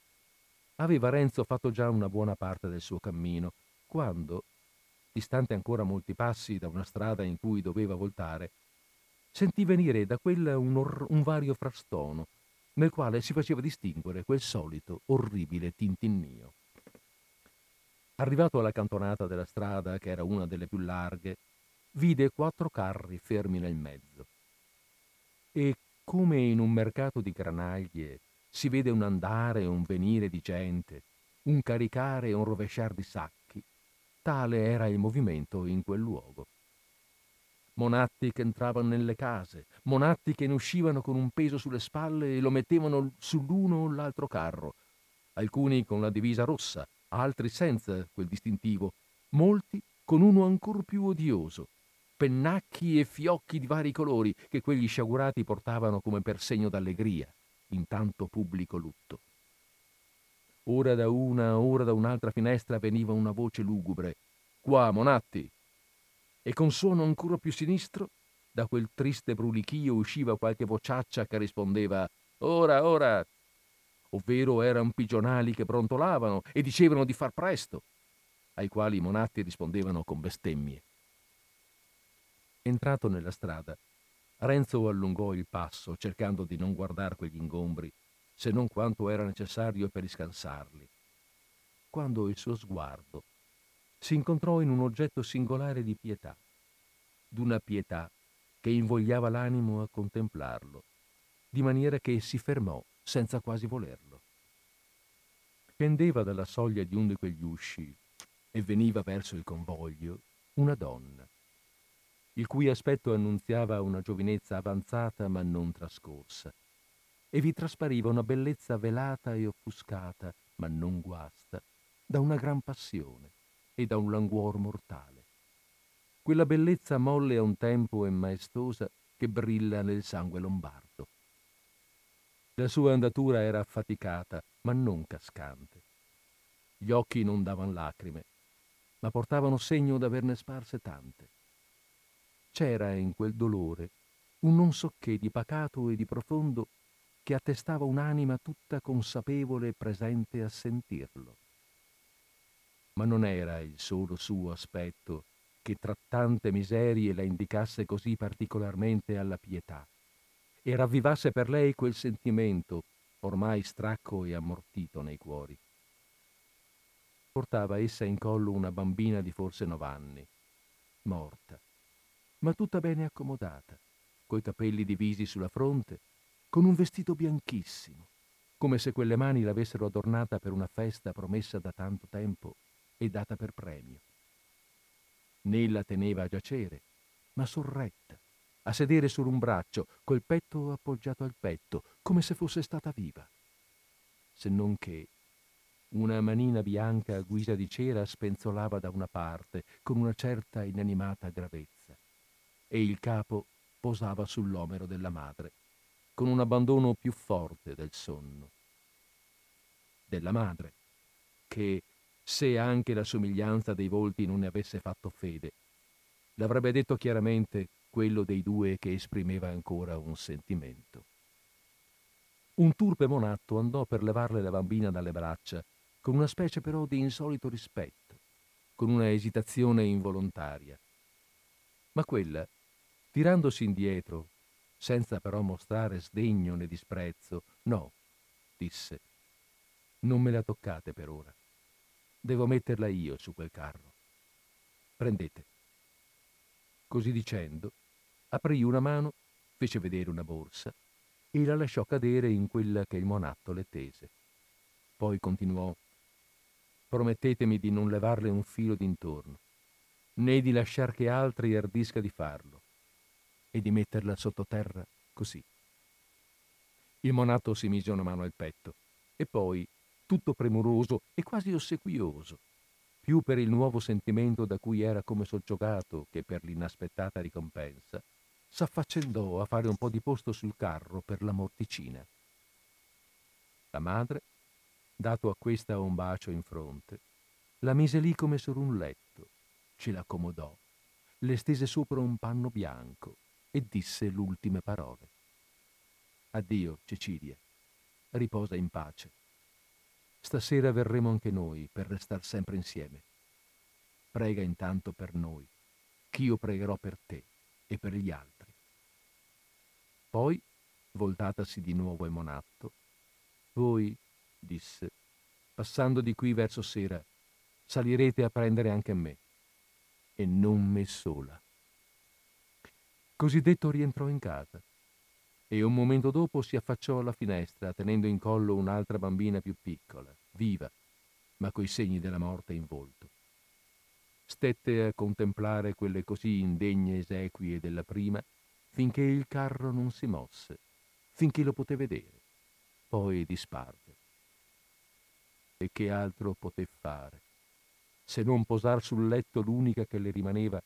aveva Renzo fatto già una buona parte del suo cammino, quando, distante ancora molti passi da una strada in cui doveva voltare, sentì venire da quella un, or- un vario frastono, nel quale si faceva distinguere quel solito orribile tintinnio. Arrivato alla cantonata della strada, che era una delle più larghe, vide quattro carri fermi nel mezzo. E come in un mercato di granaglie si vede un andare e un venire di gente, un caricare e un rovesciar di sacchi, tale era il movimento in quel luogo. Monatti che entravano nelle case, monatti che ne uscivano con un peso sulle spalle e lo mettevano sull'uno o l'altro carro, alcuni con la divisa rossa, altri senza quel distintivo, molti con uno ancor più odioso, pennacchi e fiocchi di vari colori che quegli sciagurati portavano come per segno d'allegria, in tanto pubblico lutto. Ora da una, ora da un'altra finestra veniva una voce lugubre. Qua, Monatti! E con suono ancora più sinistro, da quel triste brulichio usciva qualche vociaccia che rispondeva Ora, ora! Ovvero erano pigionali che brontolavano e dicevano di far presto, ai quali i Monatti rispondevano con bestemmie. Entrato nella strada, Renzo allungò il passo, cercando di non guardare quegli ingombri, se non quanto era necessario per riscansarli. Quando il suo sguardo si incontrò in un oggetto singolare di pietà, d'una pietà che invogliava l'animo a contemplarlo, di maniera che si fermò senza quasi volerlo. Pendeva dalla soglia di uno di quegli usci e veniva verso il convoglio una donna il cui aspetto annunziava una giovinezza avanzata ma non trascorsa, e vi traspariva una bellezza velata e offuscata, ma non guasta, da una gran passione e da un languor mortale. Quella bellezza molle a un tempo e maestosa che brilla nel sangue lombardo. La sua andatura era affaticata, ma non cascante. Gli occhi non davan lacrime, ma portavano segno d'averne sparse tante c'era in quel dolore un non so che di pacato e di profondo che attestava un'anima tutta consapevole e presente a sentirlo. Ma non era il solo suo aspetto che tra tante miserie la indicasse così particolarmente alla pietà e ravvivasse per lei quel sentimento ormai stracco e ammortito nei cuori. Portava essa in collo una bambina di forse novanni, morta ma tutta bene accomodata, coi capelli divisi sulla fronte, con un vestito bianchissimo, come se quelle mani l'avessero adornata per una festa promessa da tanto tempo e data per premio. Né la teneva a giacere, ma sorretta, a sedere su un braccio, col petto appoggiato al petto, come se fosse stata viva. Se non che una manina bianca a guisa di cera spenzolava da una parte, con una certa inanimata gravezza e il capo posava sull'omero della madre, con un abbandono più forte del sonno. Della madre, che, se anche la somiglianza dei volti non ne avesse fatto fede, l'avrebbe detto chiaramente quello dei due che esprimeva ancora un sentimento. Un turpe monatto andò per levarle la bambina dalle braccia, con una specie però di insolito rispetto, con una esitazione involontaria. Ma quella Tirandosi indietro, senza però mostrare sdegno né disprezzo, no, disse, non me la toccate per ora. Devo metterla io su quel carro. Prendete. Così dicendo, aprì una mano, fece vedere una borsa e la lasciò cadere in quella che il monatto le tese. Poi continuò Promettetemi di non levarle un filo d'intorno, né di lasciar che altri ardisca di farlo, e di metterla sottoterra così. Il monato si mise una mano al petto e poi, tutto premuroso e quasi ossequioso, più per il nuovo sentimento da cui era come soggiogato che per l'inaspettata ricompensa, s'affaccendò a fare un po' di posto sul carro per la morticina. La madre dato a questa un bacio in fronte, la mise lì come su un letto, ce l'accomodò, le stese sopra un panno bianco e disse l'ultime parole. Addio, Cecilia, riposa in pace. Stasera verremo anche noi per restar sempre insieme. Prega intanto per noi, ch'io pregherò per te e per gli altri. Poi, voltatasi di nuovo al monatto, voi disse, passando di qui verso sera, salirete a prendere anche me, e non me sola. Così detto rientrò in casa e un momento dopo si affacciò alla finestra tenendo in collo un'altra bambina più piccola, viva, ma coi segni della morte in volto. Stette a contemplare quelle così indegne esequie della prima finché il carro non si mosse, finché lo poté vedere. Poi disparve e che altro poté fare, se non posar sul letto l'unica che le rimaneva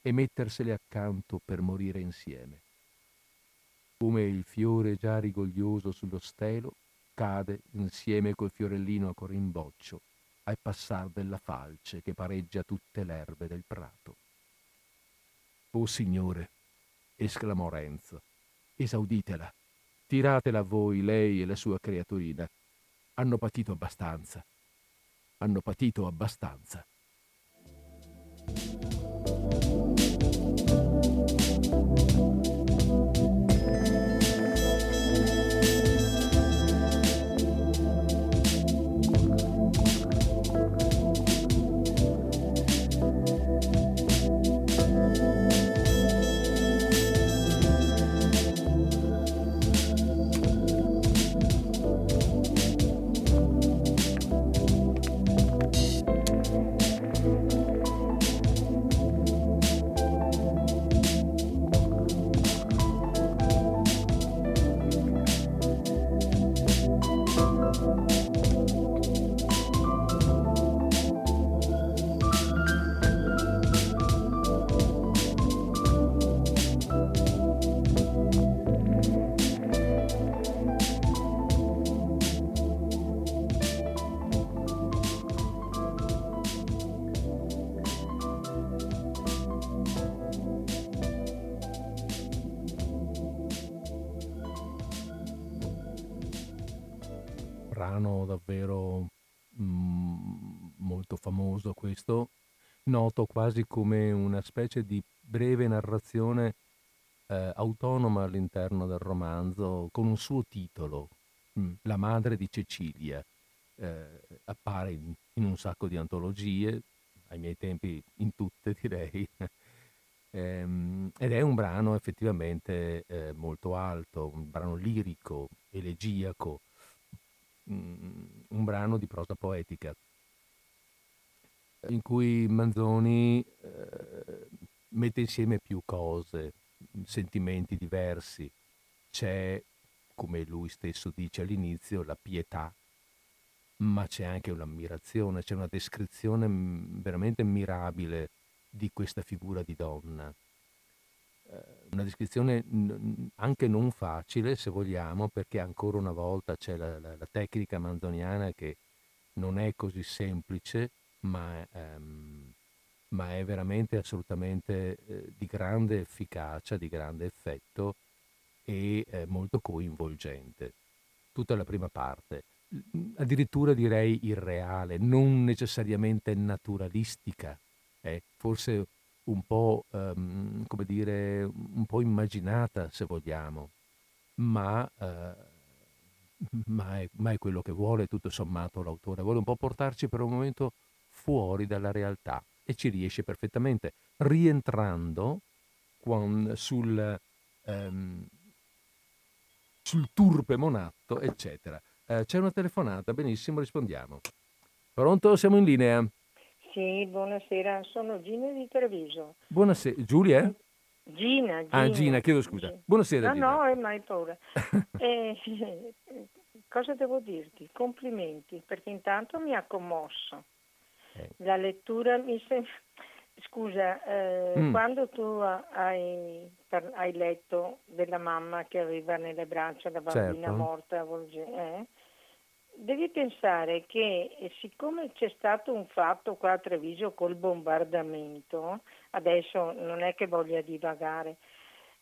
e mettersele accanto per morire insieme. Come il fiore già rigoglioso sullo stelo cade insieme col fiorellino a corimboccio al passar della falce che pareggia tutte le erbe del prato. Oh Signore, esclamò Renzo, esauditela, tiratela a voi lei e la sua creaturina, hanno patito abbastanza. Hanno patito abbastanza. Famoso questo, noto quasi come una specie di breve narrazione eh, autonoma all'interno del romanzo, con un suo titolo, mm, La madre di Cecilia. Eh, appare in, in, un sacco di antologie, ai miei tempi in tutte direi, ehm, ed è un brano effettivamente eh, molto alto, un brano lirico, elegiaco, un brano di prosa poetica in cui Manzoni eh, mette insieme più cose, sentimenti diversi. C'è, come lui stesso dice all'inizio, la pietà, ma c'è anche un'ammirazione, c'è una descrizione veramente mirabile di questa figura di donna. Eh, una descrizione anche non facile, se vogliamo, perché ancora una volta c'è la, la, la tecnica manzoniana che non è così semplice, ma, ehm, ma è veramente assolutamente eh, di grande efficacia, di grande effetto e eh, molto coinvolgente. Tutta la prima parte, addirittura direi irreale, non necessariamente naturalistica, eh, forse un po', ehm, come dire, un po' immaginata, se vogliamo, ma, eh, ma, è, ma è quello che vuole tutto sommato l'autore. Vuole un po' portarci per un momento fuori dalla realtà e ci riesce perfettamente, rientrando con, sul, ehm, sul turpe monatto, eccetera. Eh, c'è una telefonata, benissimo, rispondiamo. Pronto? Siamo in linea. Sì, buonasera, sono Gina di Treviso. Buonasera, Giulia? Gina, Gina. Ah, Gina, chiedo scusa. Gina. Buonasera, No, Gina. no, è mai paura. Eh, cosa devo dirti? Complimenti, perché intanto mi ha commosso. Eh. La lettura mi sembra... Scusa, eh, Mm. quando tu hai, hai letto della mamma che aveva nelle braccia la bambina Certo. morta, eh, devi pensare che eh, siccome c'è stato un fatto qua a Treviso col bombardamento, adesso non è che voglia divagare,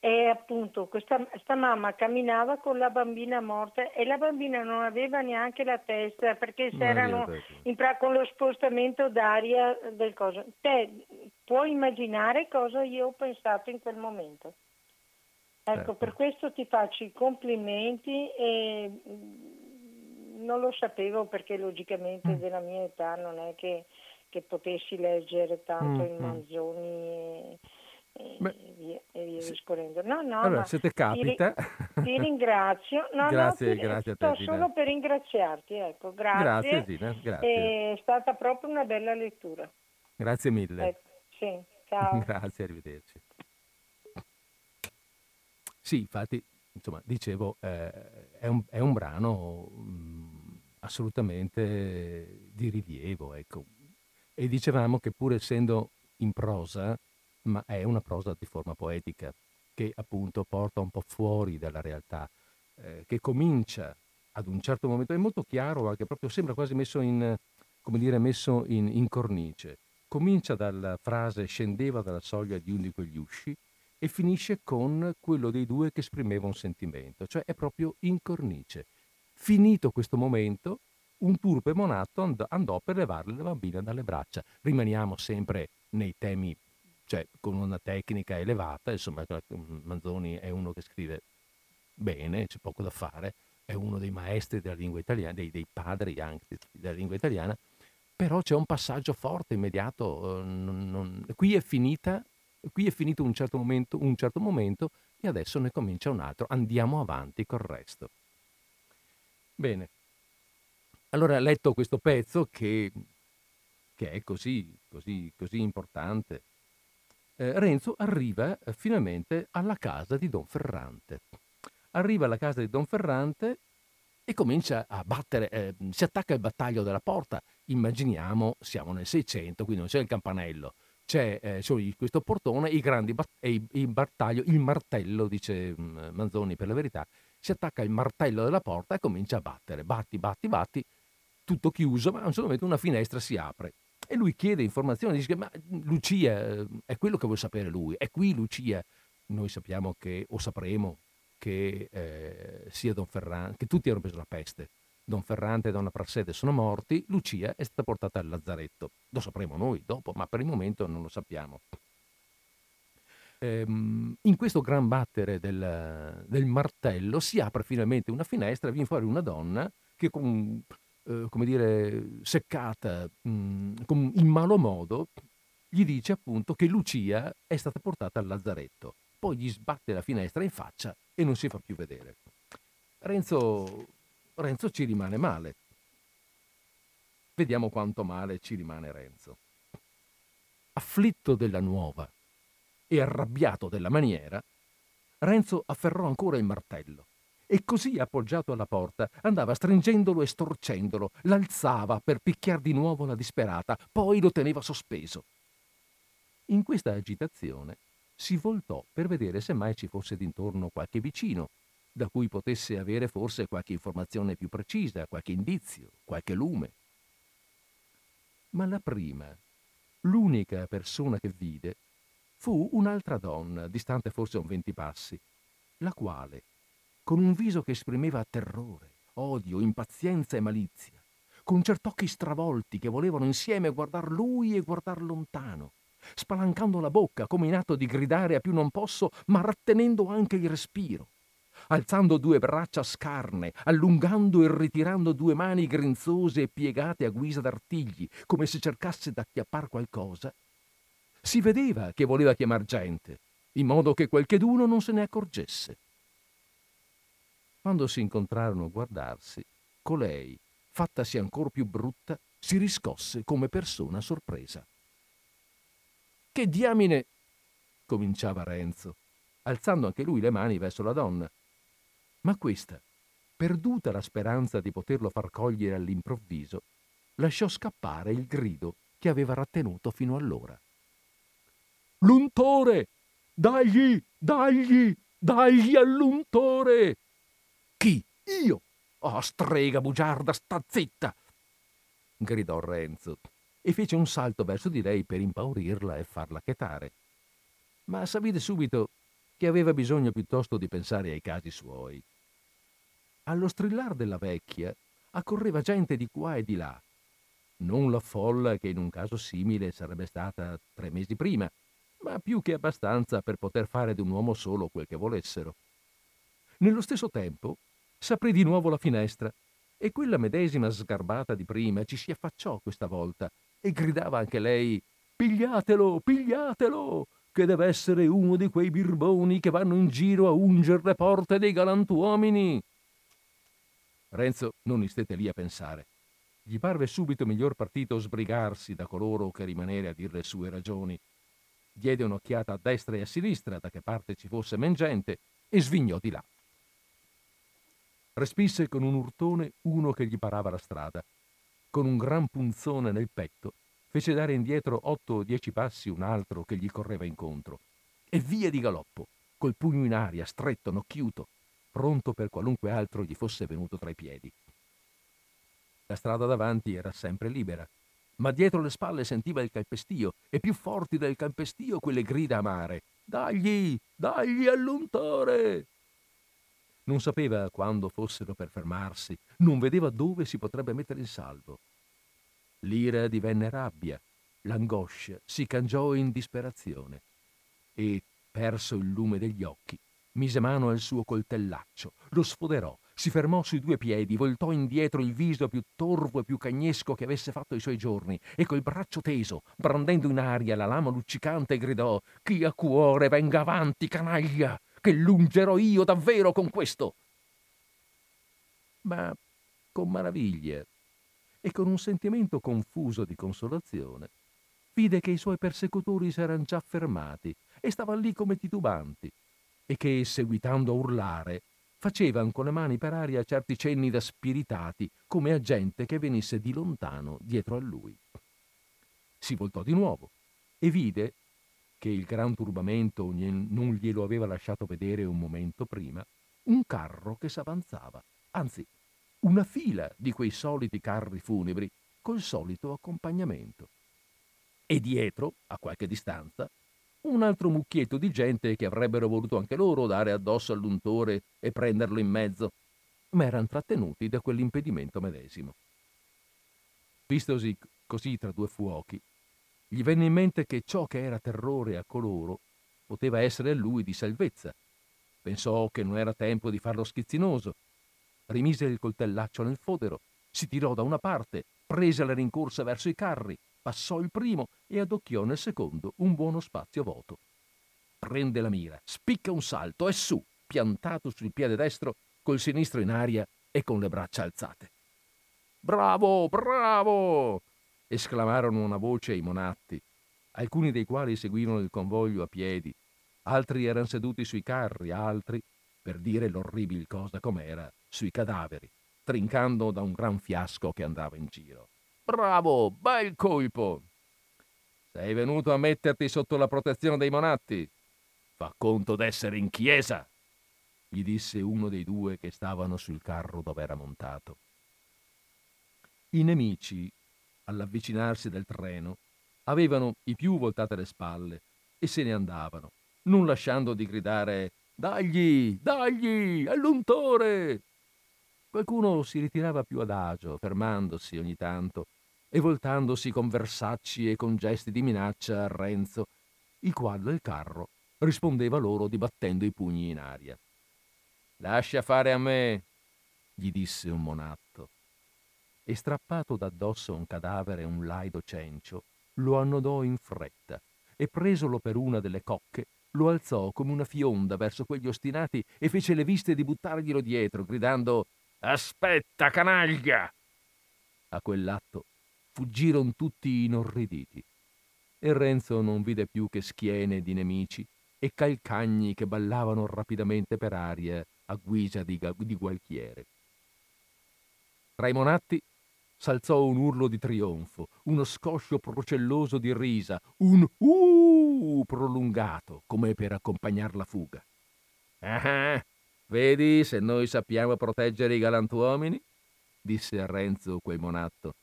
e appunto questa sta mamma camminava con la bambina morta e la bambina non aveva neanche la testa perché s'erano Petrina. in pra- con lo spostamento d'aria del coso. Te puoi immaginare cosa io ho pensato in quel momento. Ecco, Certo. per questo ti faccio i complimenti e mm, non lo sapevo perché logicamente Mm. della mia età non è che, che potessi leggere tanto Mm, in mm. Manzoni e, e via, e via se- discorrendo. No, no, Allora, se te ti, capita... ti ringrazio. No, grazie, no, ti- grazie a te, solo per ringraziarti, ecco, grazie. Grazie, Gina, grazie. È stata proprio una bella lettura. Grazie mille. Ecco, sì, ciao. Grazie, arrivederci. Sì, infatti, insomma, dicevo, eh, è, un, è un brano mm, assolutamente di rilievo, ecco. E dicevamo che pur essendo in prosa, ma è una prosa di forma poetica, che appunto porta un po' fuori dalla realtà, eh, che comincia ad un certo momento, è molto chiaro, anche proprio sembra quasi messo in, come dire, messo in, in cornice. Comincia dalla frase scendeva dalla soglia di uno di quegli usci e finisce con quello dei due che esprimeva un sentimento, cioè è proprio in cornice. Finito questo momento, un turpe monato and- andò per levarle la bambina dalle braccia. Rimaniamo sempre nei temi, cioè con una tecnica elevata, insomma Manzoni è uno che scrive bene, c'è poco da fare, è uno dei maestri della lingua italiana, dei, dei padri anche della lingua italiana, però c'è un passaggio forte, immediato, eh, non- non- qui è finita, qui è finito un certo, momento, un certo momento e adesso ne comincia un altro, andiamo avanti col resto. Bene, allora letto questo pezzo che, che è così, così, così importante, eh, Renzo arriva eh, finalmente alla casa di Don Ferrante. Arriva alla casa di Don Ferrante e comincia a battere, eh, si attacca al battaglio della porta. Immaginiamo, siamo nel 600, quindi non c'è il campanello, c'è eh, solo questo portone i grandi bat- e il, battaglio, il martello, dice Manzoni per la verità, si attacca il martello della porta e comincia a battere, batti, batti, batti, tutto chiuso, ma a un certo momento una finestra si apre. E lui chiede informazioni, dice, ma Lucia, eh, è quello che vuole sapere lui, è qui Lucia. Noi sappiamo che, o sapremo, che eh, sia Don Ferrante, che tutti hanno preso la peste. Don Ferrante e Donna Prassede sono morti, Lucia è stata portata al lazzaretto. Lo sapremo noi dopo, ma per il momento non lo sappiamo. Ehm, in questo gran battere del, del martello si apre finalmente una finestra e viene fuori una donna che con, eh, come dire, seccata, con- in malo modo, gli dice appunto che Lucia è stata portata al lazzaretto. Poi gli sbatte la finestra in faccia e non si fa più vedere. Renzo, Renzo ci rimane male. Vediamo quanto male ci rimane Renzo. Afflitto della nuova e arrabbiato della maniera, Renzo afferrò ancora il martello e così appoggiato alla porta andava stringendolo e storcendolo, l'alzava per picchiar di nuovo la disperata, poi lo teneva sospeso. In questa agitazione si voltò per vedere se mai ci fosse d'intorno qualche vicino, da cui potesse avere forse qualche informazione più precisa, qualche indizio, qualche lume. Ma la prima, l'unica persona che vide, fu un'altra donna, distante forse un venti passi, la quale, con un viso che esprimeva terrore, odio, impazienza e malizia, con cert'occhi stravolti che volevano insieme guardar lui e guardar lontano, spalancando la bocca come in atto di gridare a più non posso, ma rattenendo anche il respiro alzando due braccia scarne, allungando e ritirando due mani grinzose e piegate a guisa d'artigli, come se cercasse d'acchiappar qualcosa, si vedeva che voleva chiamar gente, in modo che qualcheduno non se ne accorgesse. Quando si incontrarono a guardarsi, colei, fattasi ancor più brutta, si riscosse come persona sorpresa. Che diamine! cominciava Renzo, alzando anche lui le mani verso la donna. Ma questa, perduta la speranza di poterlo far cogliere all'improvviso, lasciò scappare il grido che aveva rattenuto fino allora. L'untore! Dagli! Dagli! Dagli all'untore! Chi? Io! Oh, strega bugiarda, sta zitta! gridò Renzo e fece un salto verso di lei per impaurirla e farla chetare. Ma s'avvide subito che aveva bisogno piuttosto di pensare ai casi suoi. Allo strillar della vecchia accorreva gente di qua e di là. Non la folla che in un caso simile sarebbe stata tre mesi prima, ma più che abbastanza per poter fare d'un uomo solo quel che volessero. Nello stesso tempo s'aprì di nuovo la finestra e quella medesima sgarbata di prima ci si affacciò questa volta e gridava anche lei Pigliatelo, pigliatelo, che deve essere uno di quei birboni che vanno in giro a unger le porte dei galantuomini. Renzo non istette lì a pensare. Gli parve subito miglior partito sbrigarsi da coloro che rimanere a dir le sue ragioni. Diede un'occhiata a destra e a sinistra da che parte ci fosse men gente e svignò di là. Respisse con un urtone uno che gli parava la strada. Con un gran punzone nel petto fece dare indietro otto o dieci passi un altro che gli correva incontro. E via di galoppo, col pugno in aria, stretto, nocchiuto, pronto per qualunque altro gli fosse venuto tra i piedi. La strada davanti era sempre libera, ma dietro le spalle sentiva il calpestio e più forti del calpestio quelle grida amare. Dagli, dagli all'untore! Non sapeva quando fossero per fermarsi, non vedeva dove si potrebbe mettere in salvo. L'ira divenne rabbia, l'angoscia si cangiò in disperazione e, perso il lume degli occhi, mise mano al suo coltellaccio, lo sfoderò, si fermò sui due piedi, voltò indietro il viso più torvo e più cagnesco che avesse fatto i suoi giorni e col braccio teso, brandendo in aria la lama luccicante, gridò Chi ha cuore venga avanti, canaglia! Che lungerò io davvero con questo. Ma con maraviglia e con un sentimento confuso di consolazione, vide che i suoi persecutori s'eran già fermati e stavano lì come titubanti, e che, seguitando a urlare, facevano con le mani per aria certi cenni da spiritati, come a gente che venisse di lontano dietro a lui. Si voltò di nuovo e vide che il gran turbamento non glielo aveva lasciato vedere un momento prima, un carro che s'avanzava, anzi, una fila di quei soliti carri funebri col solito accompagnamento. E dietro, a qualche distanza, un altro mucchietto di gente che avrebbero voluto anche loro dare addosso all'untore e prenderlo in mezzo, ma erano trattenuti da quell'impedimento medesimo. Vistosi così tra due fuochi, gli venne in mente che ciò che era terrore a coloro poteva essere a lui di salvezza. Pensò che non era tempo di farlo schizzinoso. Rimise il coltellaccio nel fodero, si tirò da una parte, prese la rincorsa verso i carri, passò il primo e adocchiò nel secondo un buono spazio vuoto. Prende la mira, spicca un salto e su, piantato sul piede destro, col sinistro in aria e con le braccia alzate. Bravo, bravo! Esclamarono una voce i monatti, alcuni dei quali seguirono il convoglio a piedi, altri erano seduti sui carri, altri, per dire l'orribil cosa com'era, sui cadaveri, trincando da un gran fiasco che andava in giro. Bravo, bel colpo! Sei venuto a metterti sotto la protezione dei monatti? Fa conto d'essere in chiesa, gli disse uno dei due che stavano sul carro dove era montato. I nemici all'avvicinarsi del treno, avevano i più voltate le spalle e se ne andavano, non lasciando di gridare Dagli, dagli, all'untore! Qualcuno si ritirava più adagio, fermandosi ogni tanto, e voltandosi con versacci e con gesti di minaccia a Renzo, il quale dal carro rispondeva loro dibattendo i pugni in aria. Lascia fare a me, gli disse un monatto. E strappato d'addosso un cadavere un laido cencio, lo annodò in fretta e presolo per una delle cocche lo alzò come una fionda verso quegli ostinati e fece le viste di buttarglielo dietro, gridando Aspetta, canaglia! A quell'atto fuggirono tutti inorriditi e Renzo non vide più che schiene di nemici e calcagni che ballavano rapidamente per aria a guisa di, di gualchiere. Tra i monatti s'alzò un urlo di trionfo, uno scoscio procelloso di risa, un uh prolungato come per accompagnar la fuga. Ah, vedi se noi sappiamo proteggere i galantuomini? disse a Renzo quel monatto.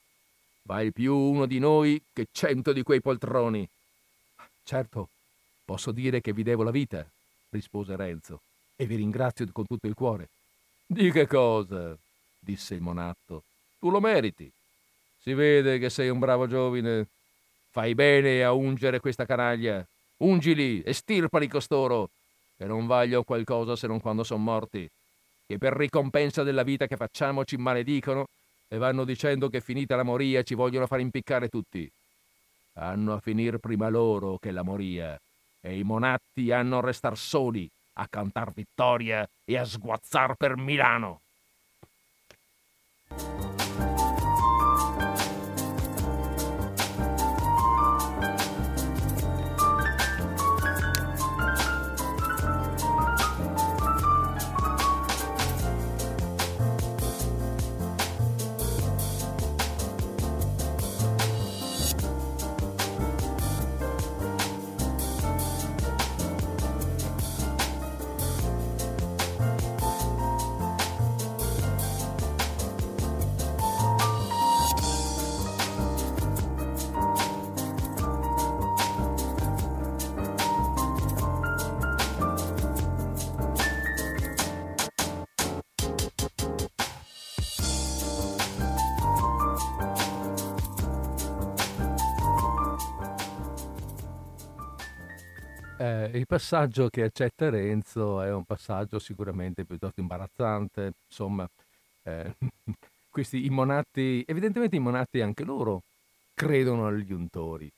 Val più uno di noi che cento di quei poltroni. Certo, posso dire che vi devo la vita, rispose Renzo, e vi ringrazio con tutto il cuore. Di che cosa? disse il monatto. Tu lo meriti. Si vede che sei un bravo giovine. Fai bene a ungere questa canaglia. Ungili e stirpali costoro, che non vaglio qualcosa se non quando sono morti, che per ricompensa della vita che facciamo ci maledicono e vanno dicendo che finita la moria ci vogliono far impiccare tutti. Hanno a finir prima loro che la moria, e i monatti hanno a restar soli a cantar vittoria e a sguazzar per Milano. Il passaggio che accetta Renzo è un passaggio sicuramente piuttosto imbarazzante, insomma, eh, questi i monatti, evidentemente i monatti anche loro credono agli untori.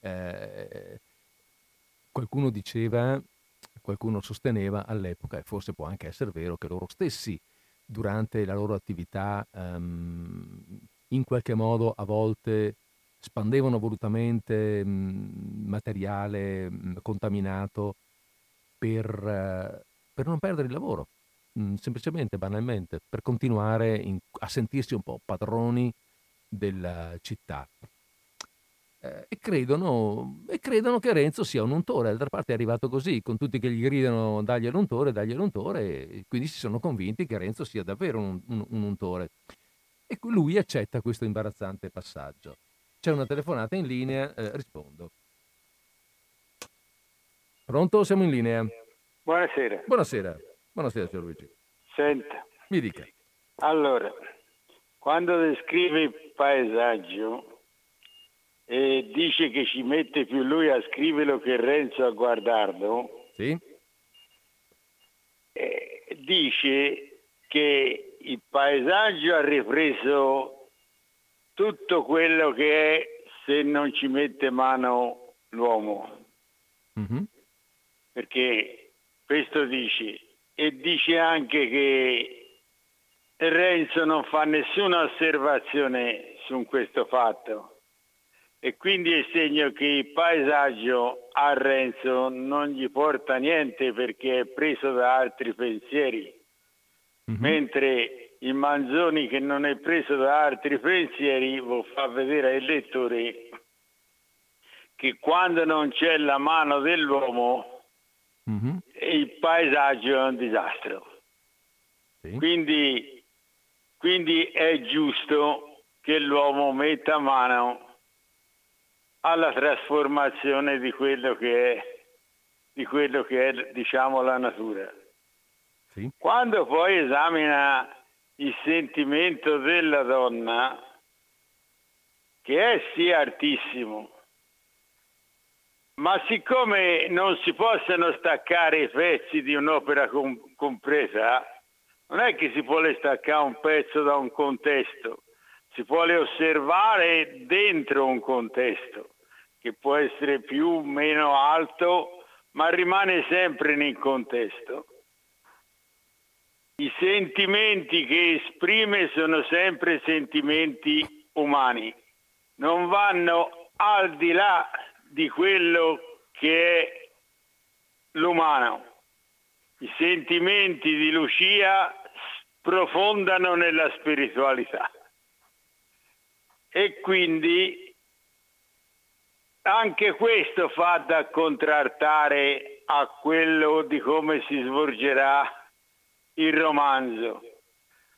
Eh, qualcuno diceva, qualcuno sosteneva all'epoca, e forse può anche essere vero, che loro stessi durante la loro attività um, in qualche modo a volte spandevano volutamente mh, materiale mh, contaminato per, uh, per, non perdere il lavoro, mh, semplicemente, banalmente, per continuare in, a sentirsi un po' padroni della città. Eh, e, credono, e, credono, che Renzo sia un untore, d'altra parte è arrivato così, con tutti che gli gridano dagli all'untore, dagli all'untore, e quindi si sono convinti che Renzo sia davvero un, un, un untore. E lui accetta questo imbarazzante passaggio. C'è una telefonata in linea, eh, rispondo. Pronto? Siamo in linea. Buonasera. Buonasera. Buonasera, signor Luigi. Senta. Mi dica. Allora, quando descrive il paesaggio e dice che ci mette più lui a scriverlo che Renzo a guardarlo, sì? eh, dice che il paesaggio ha ripreso tutto quello che è se non ci mette mano l'uomo. Mm-hmm. Perché questo dice, e dice anche che Renzo non fa nessuna osservazione su questo fatto e quindi è segno che il paesaggio a Renzo non gli porta niente perché è preso da altri pensieri, mm-hmm. mentre il Manzoni che non è preso da altri pensieri vuol far vedere ai lettori che quando non c'è la mano dell'uomo mm-hmm. il paesaggio è un disastro. Sì. Quindi, quindi è giusto che l'uomo metta mano alla trasformazione di quello che è, di quello che è diciamo, la natura. Sì. Quando poi esamina il sentimento della donna che è sì artissimo, ma siccome non si possono staccare i pezzi di un'opera com- compresa, non è che si vuole staccare un pezzo da un contesto, si vuole osservare dentro un contesto che può essere più o meno alto, ma rimane sempre nel contesto. I sentimenti che esprime sono sempre sentimenti umani, non vanno al di là di quello che è l'umano. I sentimenti di Lucia sprofondano nella spiritualità e quindi anche questo fa da contrartare a quello di come si svolgerà il romanzo,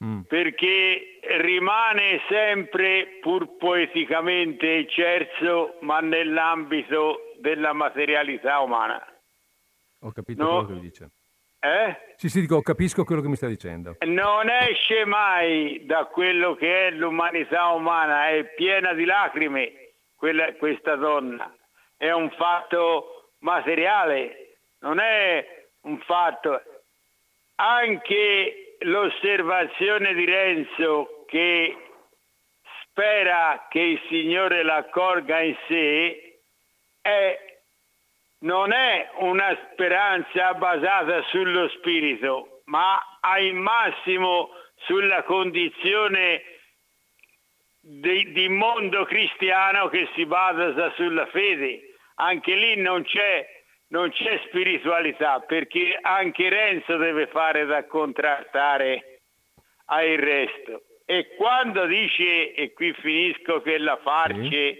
mm. perché rimane sempre pur poeticamente eccerso, ma nell'ambito della materialità umana. Ho capito no? quello che dice. Eh? Sì, sì, dico, capisco quello che mi sta dicendo. Non esce mai da quello che è l'umanità umana, è piena di lacrime quella, questa donna. È un fatto materiale, non è un fatto. Anche l'osservazione di Renzo che spera che il Signore l'accorga in sé è non è una speranza basata sullo spirito, ma al massimo sulla condizione di, di, mondo cristiano che si basa sulla fede. Anche lì non c'è, non c'è spiritualità, perché anche Renzo deve fare da contrastare al resto. E quando dice, e qui finisco, che la farce sì.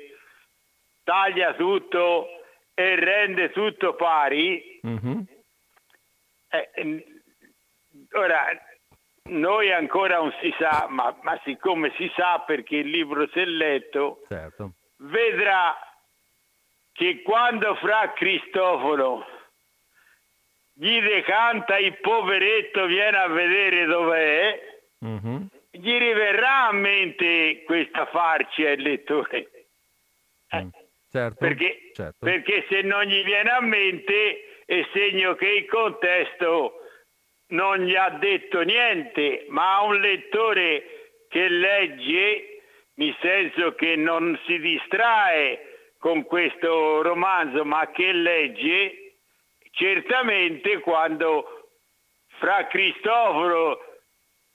taglia tutto e rende tutto pari, mm-hmm. eh, ora noi ancora non si sa, ma, ma, siccome si sa perché il libro si è letto, certo. vedrà che quando fra Cristoforo gli decanta il poveretto viene a vedere dov'è, mm-hmm. gli riverrà a mente questa farcia il lettore. Mm. Certo, perché, certo. perché se non gli viene a mente è segno che il contesto non gli ha detto niente, ma a un lettore che legge, nel senso che non si distrae con questo romanzo, ma che legge, certamente quando fra Cristoforo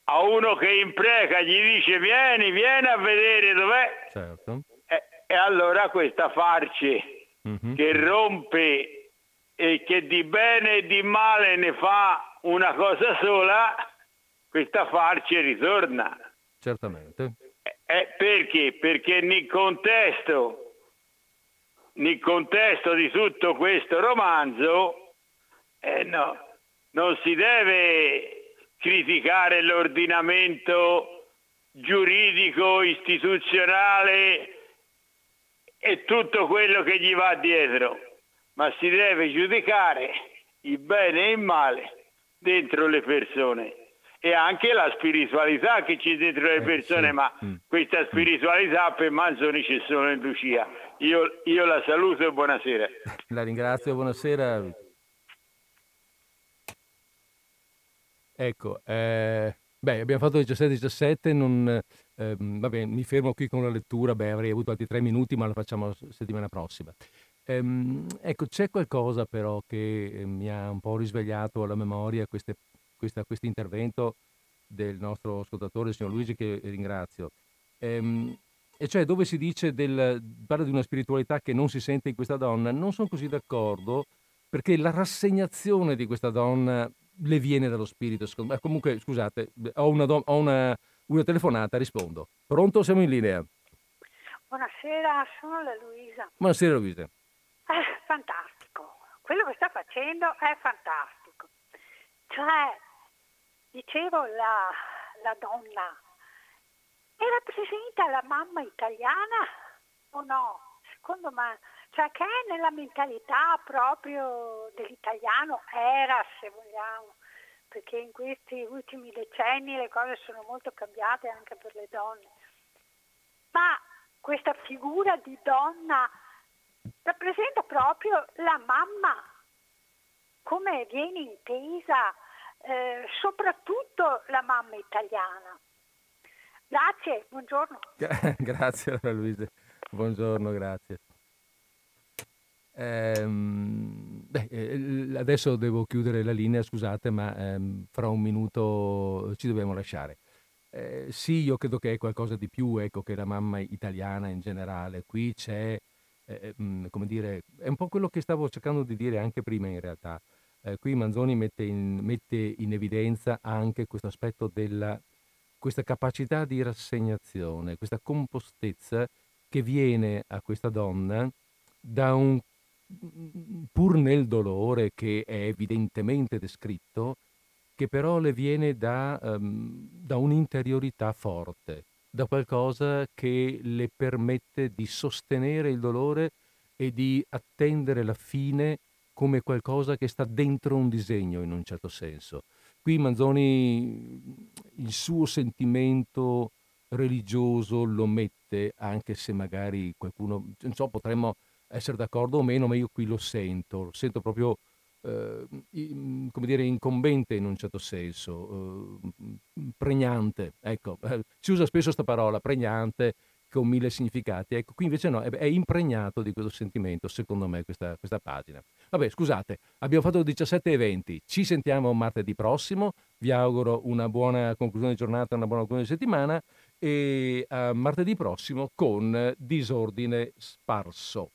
a uno che impreca gli dice vieni, vieni a vedere dov'è. Certo e allora questa farce mm-hmm. che rompe e che di bene e di male ne fa una cosa sola, questa farce ritorna. Certamente. Eh, perché? Perché nel contesto, nel contesto di tutto questo romanzo eh, no, non si deve criticare l'ordinamento giuridico, istituzionale e tutto quello che gli va dietro, ma si deve giudicare il bene e il male dentro le persone e anche la spiritualità che c'è dentro le eh, persone, eh, sì. ma mm. questa spiritualità per Manzoni c'è solo in Lucia. Io, io la saluto e buonasera. La ringrazio, buonasera. Ecco, eh, beh, abbiamo fatto 17-17, non, eh, vabbè, mi fermo qui con la lettura, beh, avrei avuto altri tre minuti, ma la facciamo settimana prossima. Ehm, ecco, c'è qualcosa però che eh, mi ha un po' risvegliato alla memoria questo intervento del nostro ascoltatore, il signor Luigi, che ringrazio. Ehm, e cioè dove si dice del, parla di una spiritualità che non si sente in questa donna, non sono così d'accordo perché la rassegnazione di questa donna le viene dallo spirito. Comunque, scusate, ho una, ho una una telefonata, rispondo. Pronto? Siamo in linea. Buonasera, sono la Luisa. Buonasera Luisa. Eh, fantastico. Quello che sta facendo è fantastico. Cioè, dicevo, la, la donna e rappresenta la mamma italiana o no? Secondo me, cioè che è nella mentalità proprio dell'italiano, era se vogliamo, perché in questi ultimi decenni le cose sono molto cambiate anche per le donne. Ma questa figura di donna rappresenta proprio la mamma, come viene intesa eh, soprattutto la mamma italiana. Grazie, buongiorno. grazie allora Luisa, buongiorno, grazie. Ehm, beh, eh, adesso devo chiudere la linea, scusate, ma ehm, fra un minuto ci dobbiamo lasciare. Eh, sì, io credo che è qualcosa di più, ecco, che la mamma italiana in generale. Qui c'è, eh, eh mm, come dire, è un po' quello che stavo cercando di dire anche prima in realtà. Eh, qui Manzoni mette in, mette in evidenza anche questo aspetto della, questa capacità di rassegnazione, questa compostezza che viene a questa donna da un pur nel dolore che è evidentemente descritto, che però le viene da, um, da un'interiorità forte, da qualcosa che le permette di sostenere il dolore e di attendere la fine come qualcosa che sta dentro un disegno in un certo senso. Qui Manzoni il suo sentimento religioso lo mette, anche se magari qualcuno, non so, potremmo essere d'accordo o meno, ma io qui lo sento, lo sento proprio eh, come dire, incombente in un certo senso, eh, pregnante, ecco, eh, si usa spesso questa parola, pregnante, con mille significati, ecco, qui invece no, è, impregnato di questo sentimento, secondo me, questa, questa pagina. Vabbè, scusate, abbiamo fatto 17 eventi, ci sentiamo martedì prossimo, vi auguro una buona conclusione di giornata, una buona conclusione di settimana. E a martedì prossimo con disordine sparso.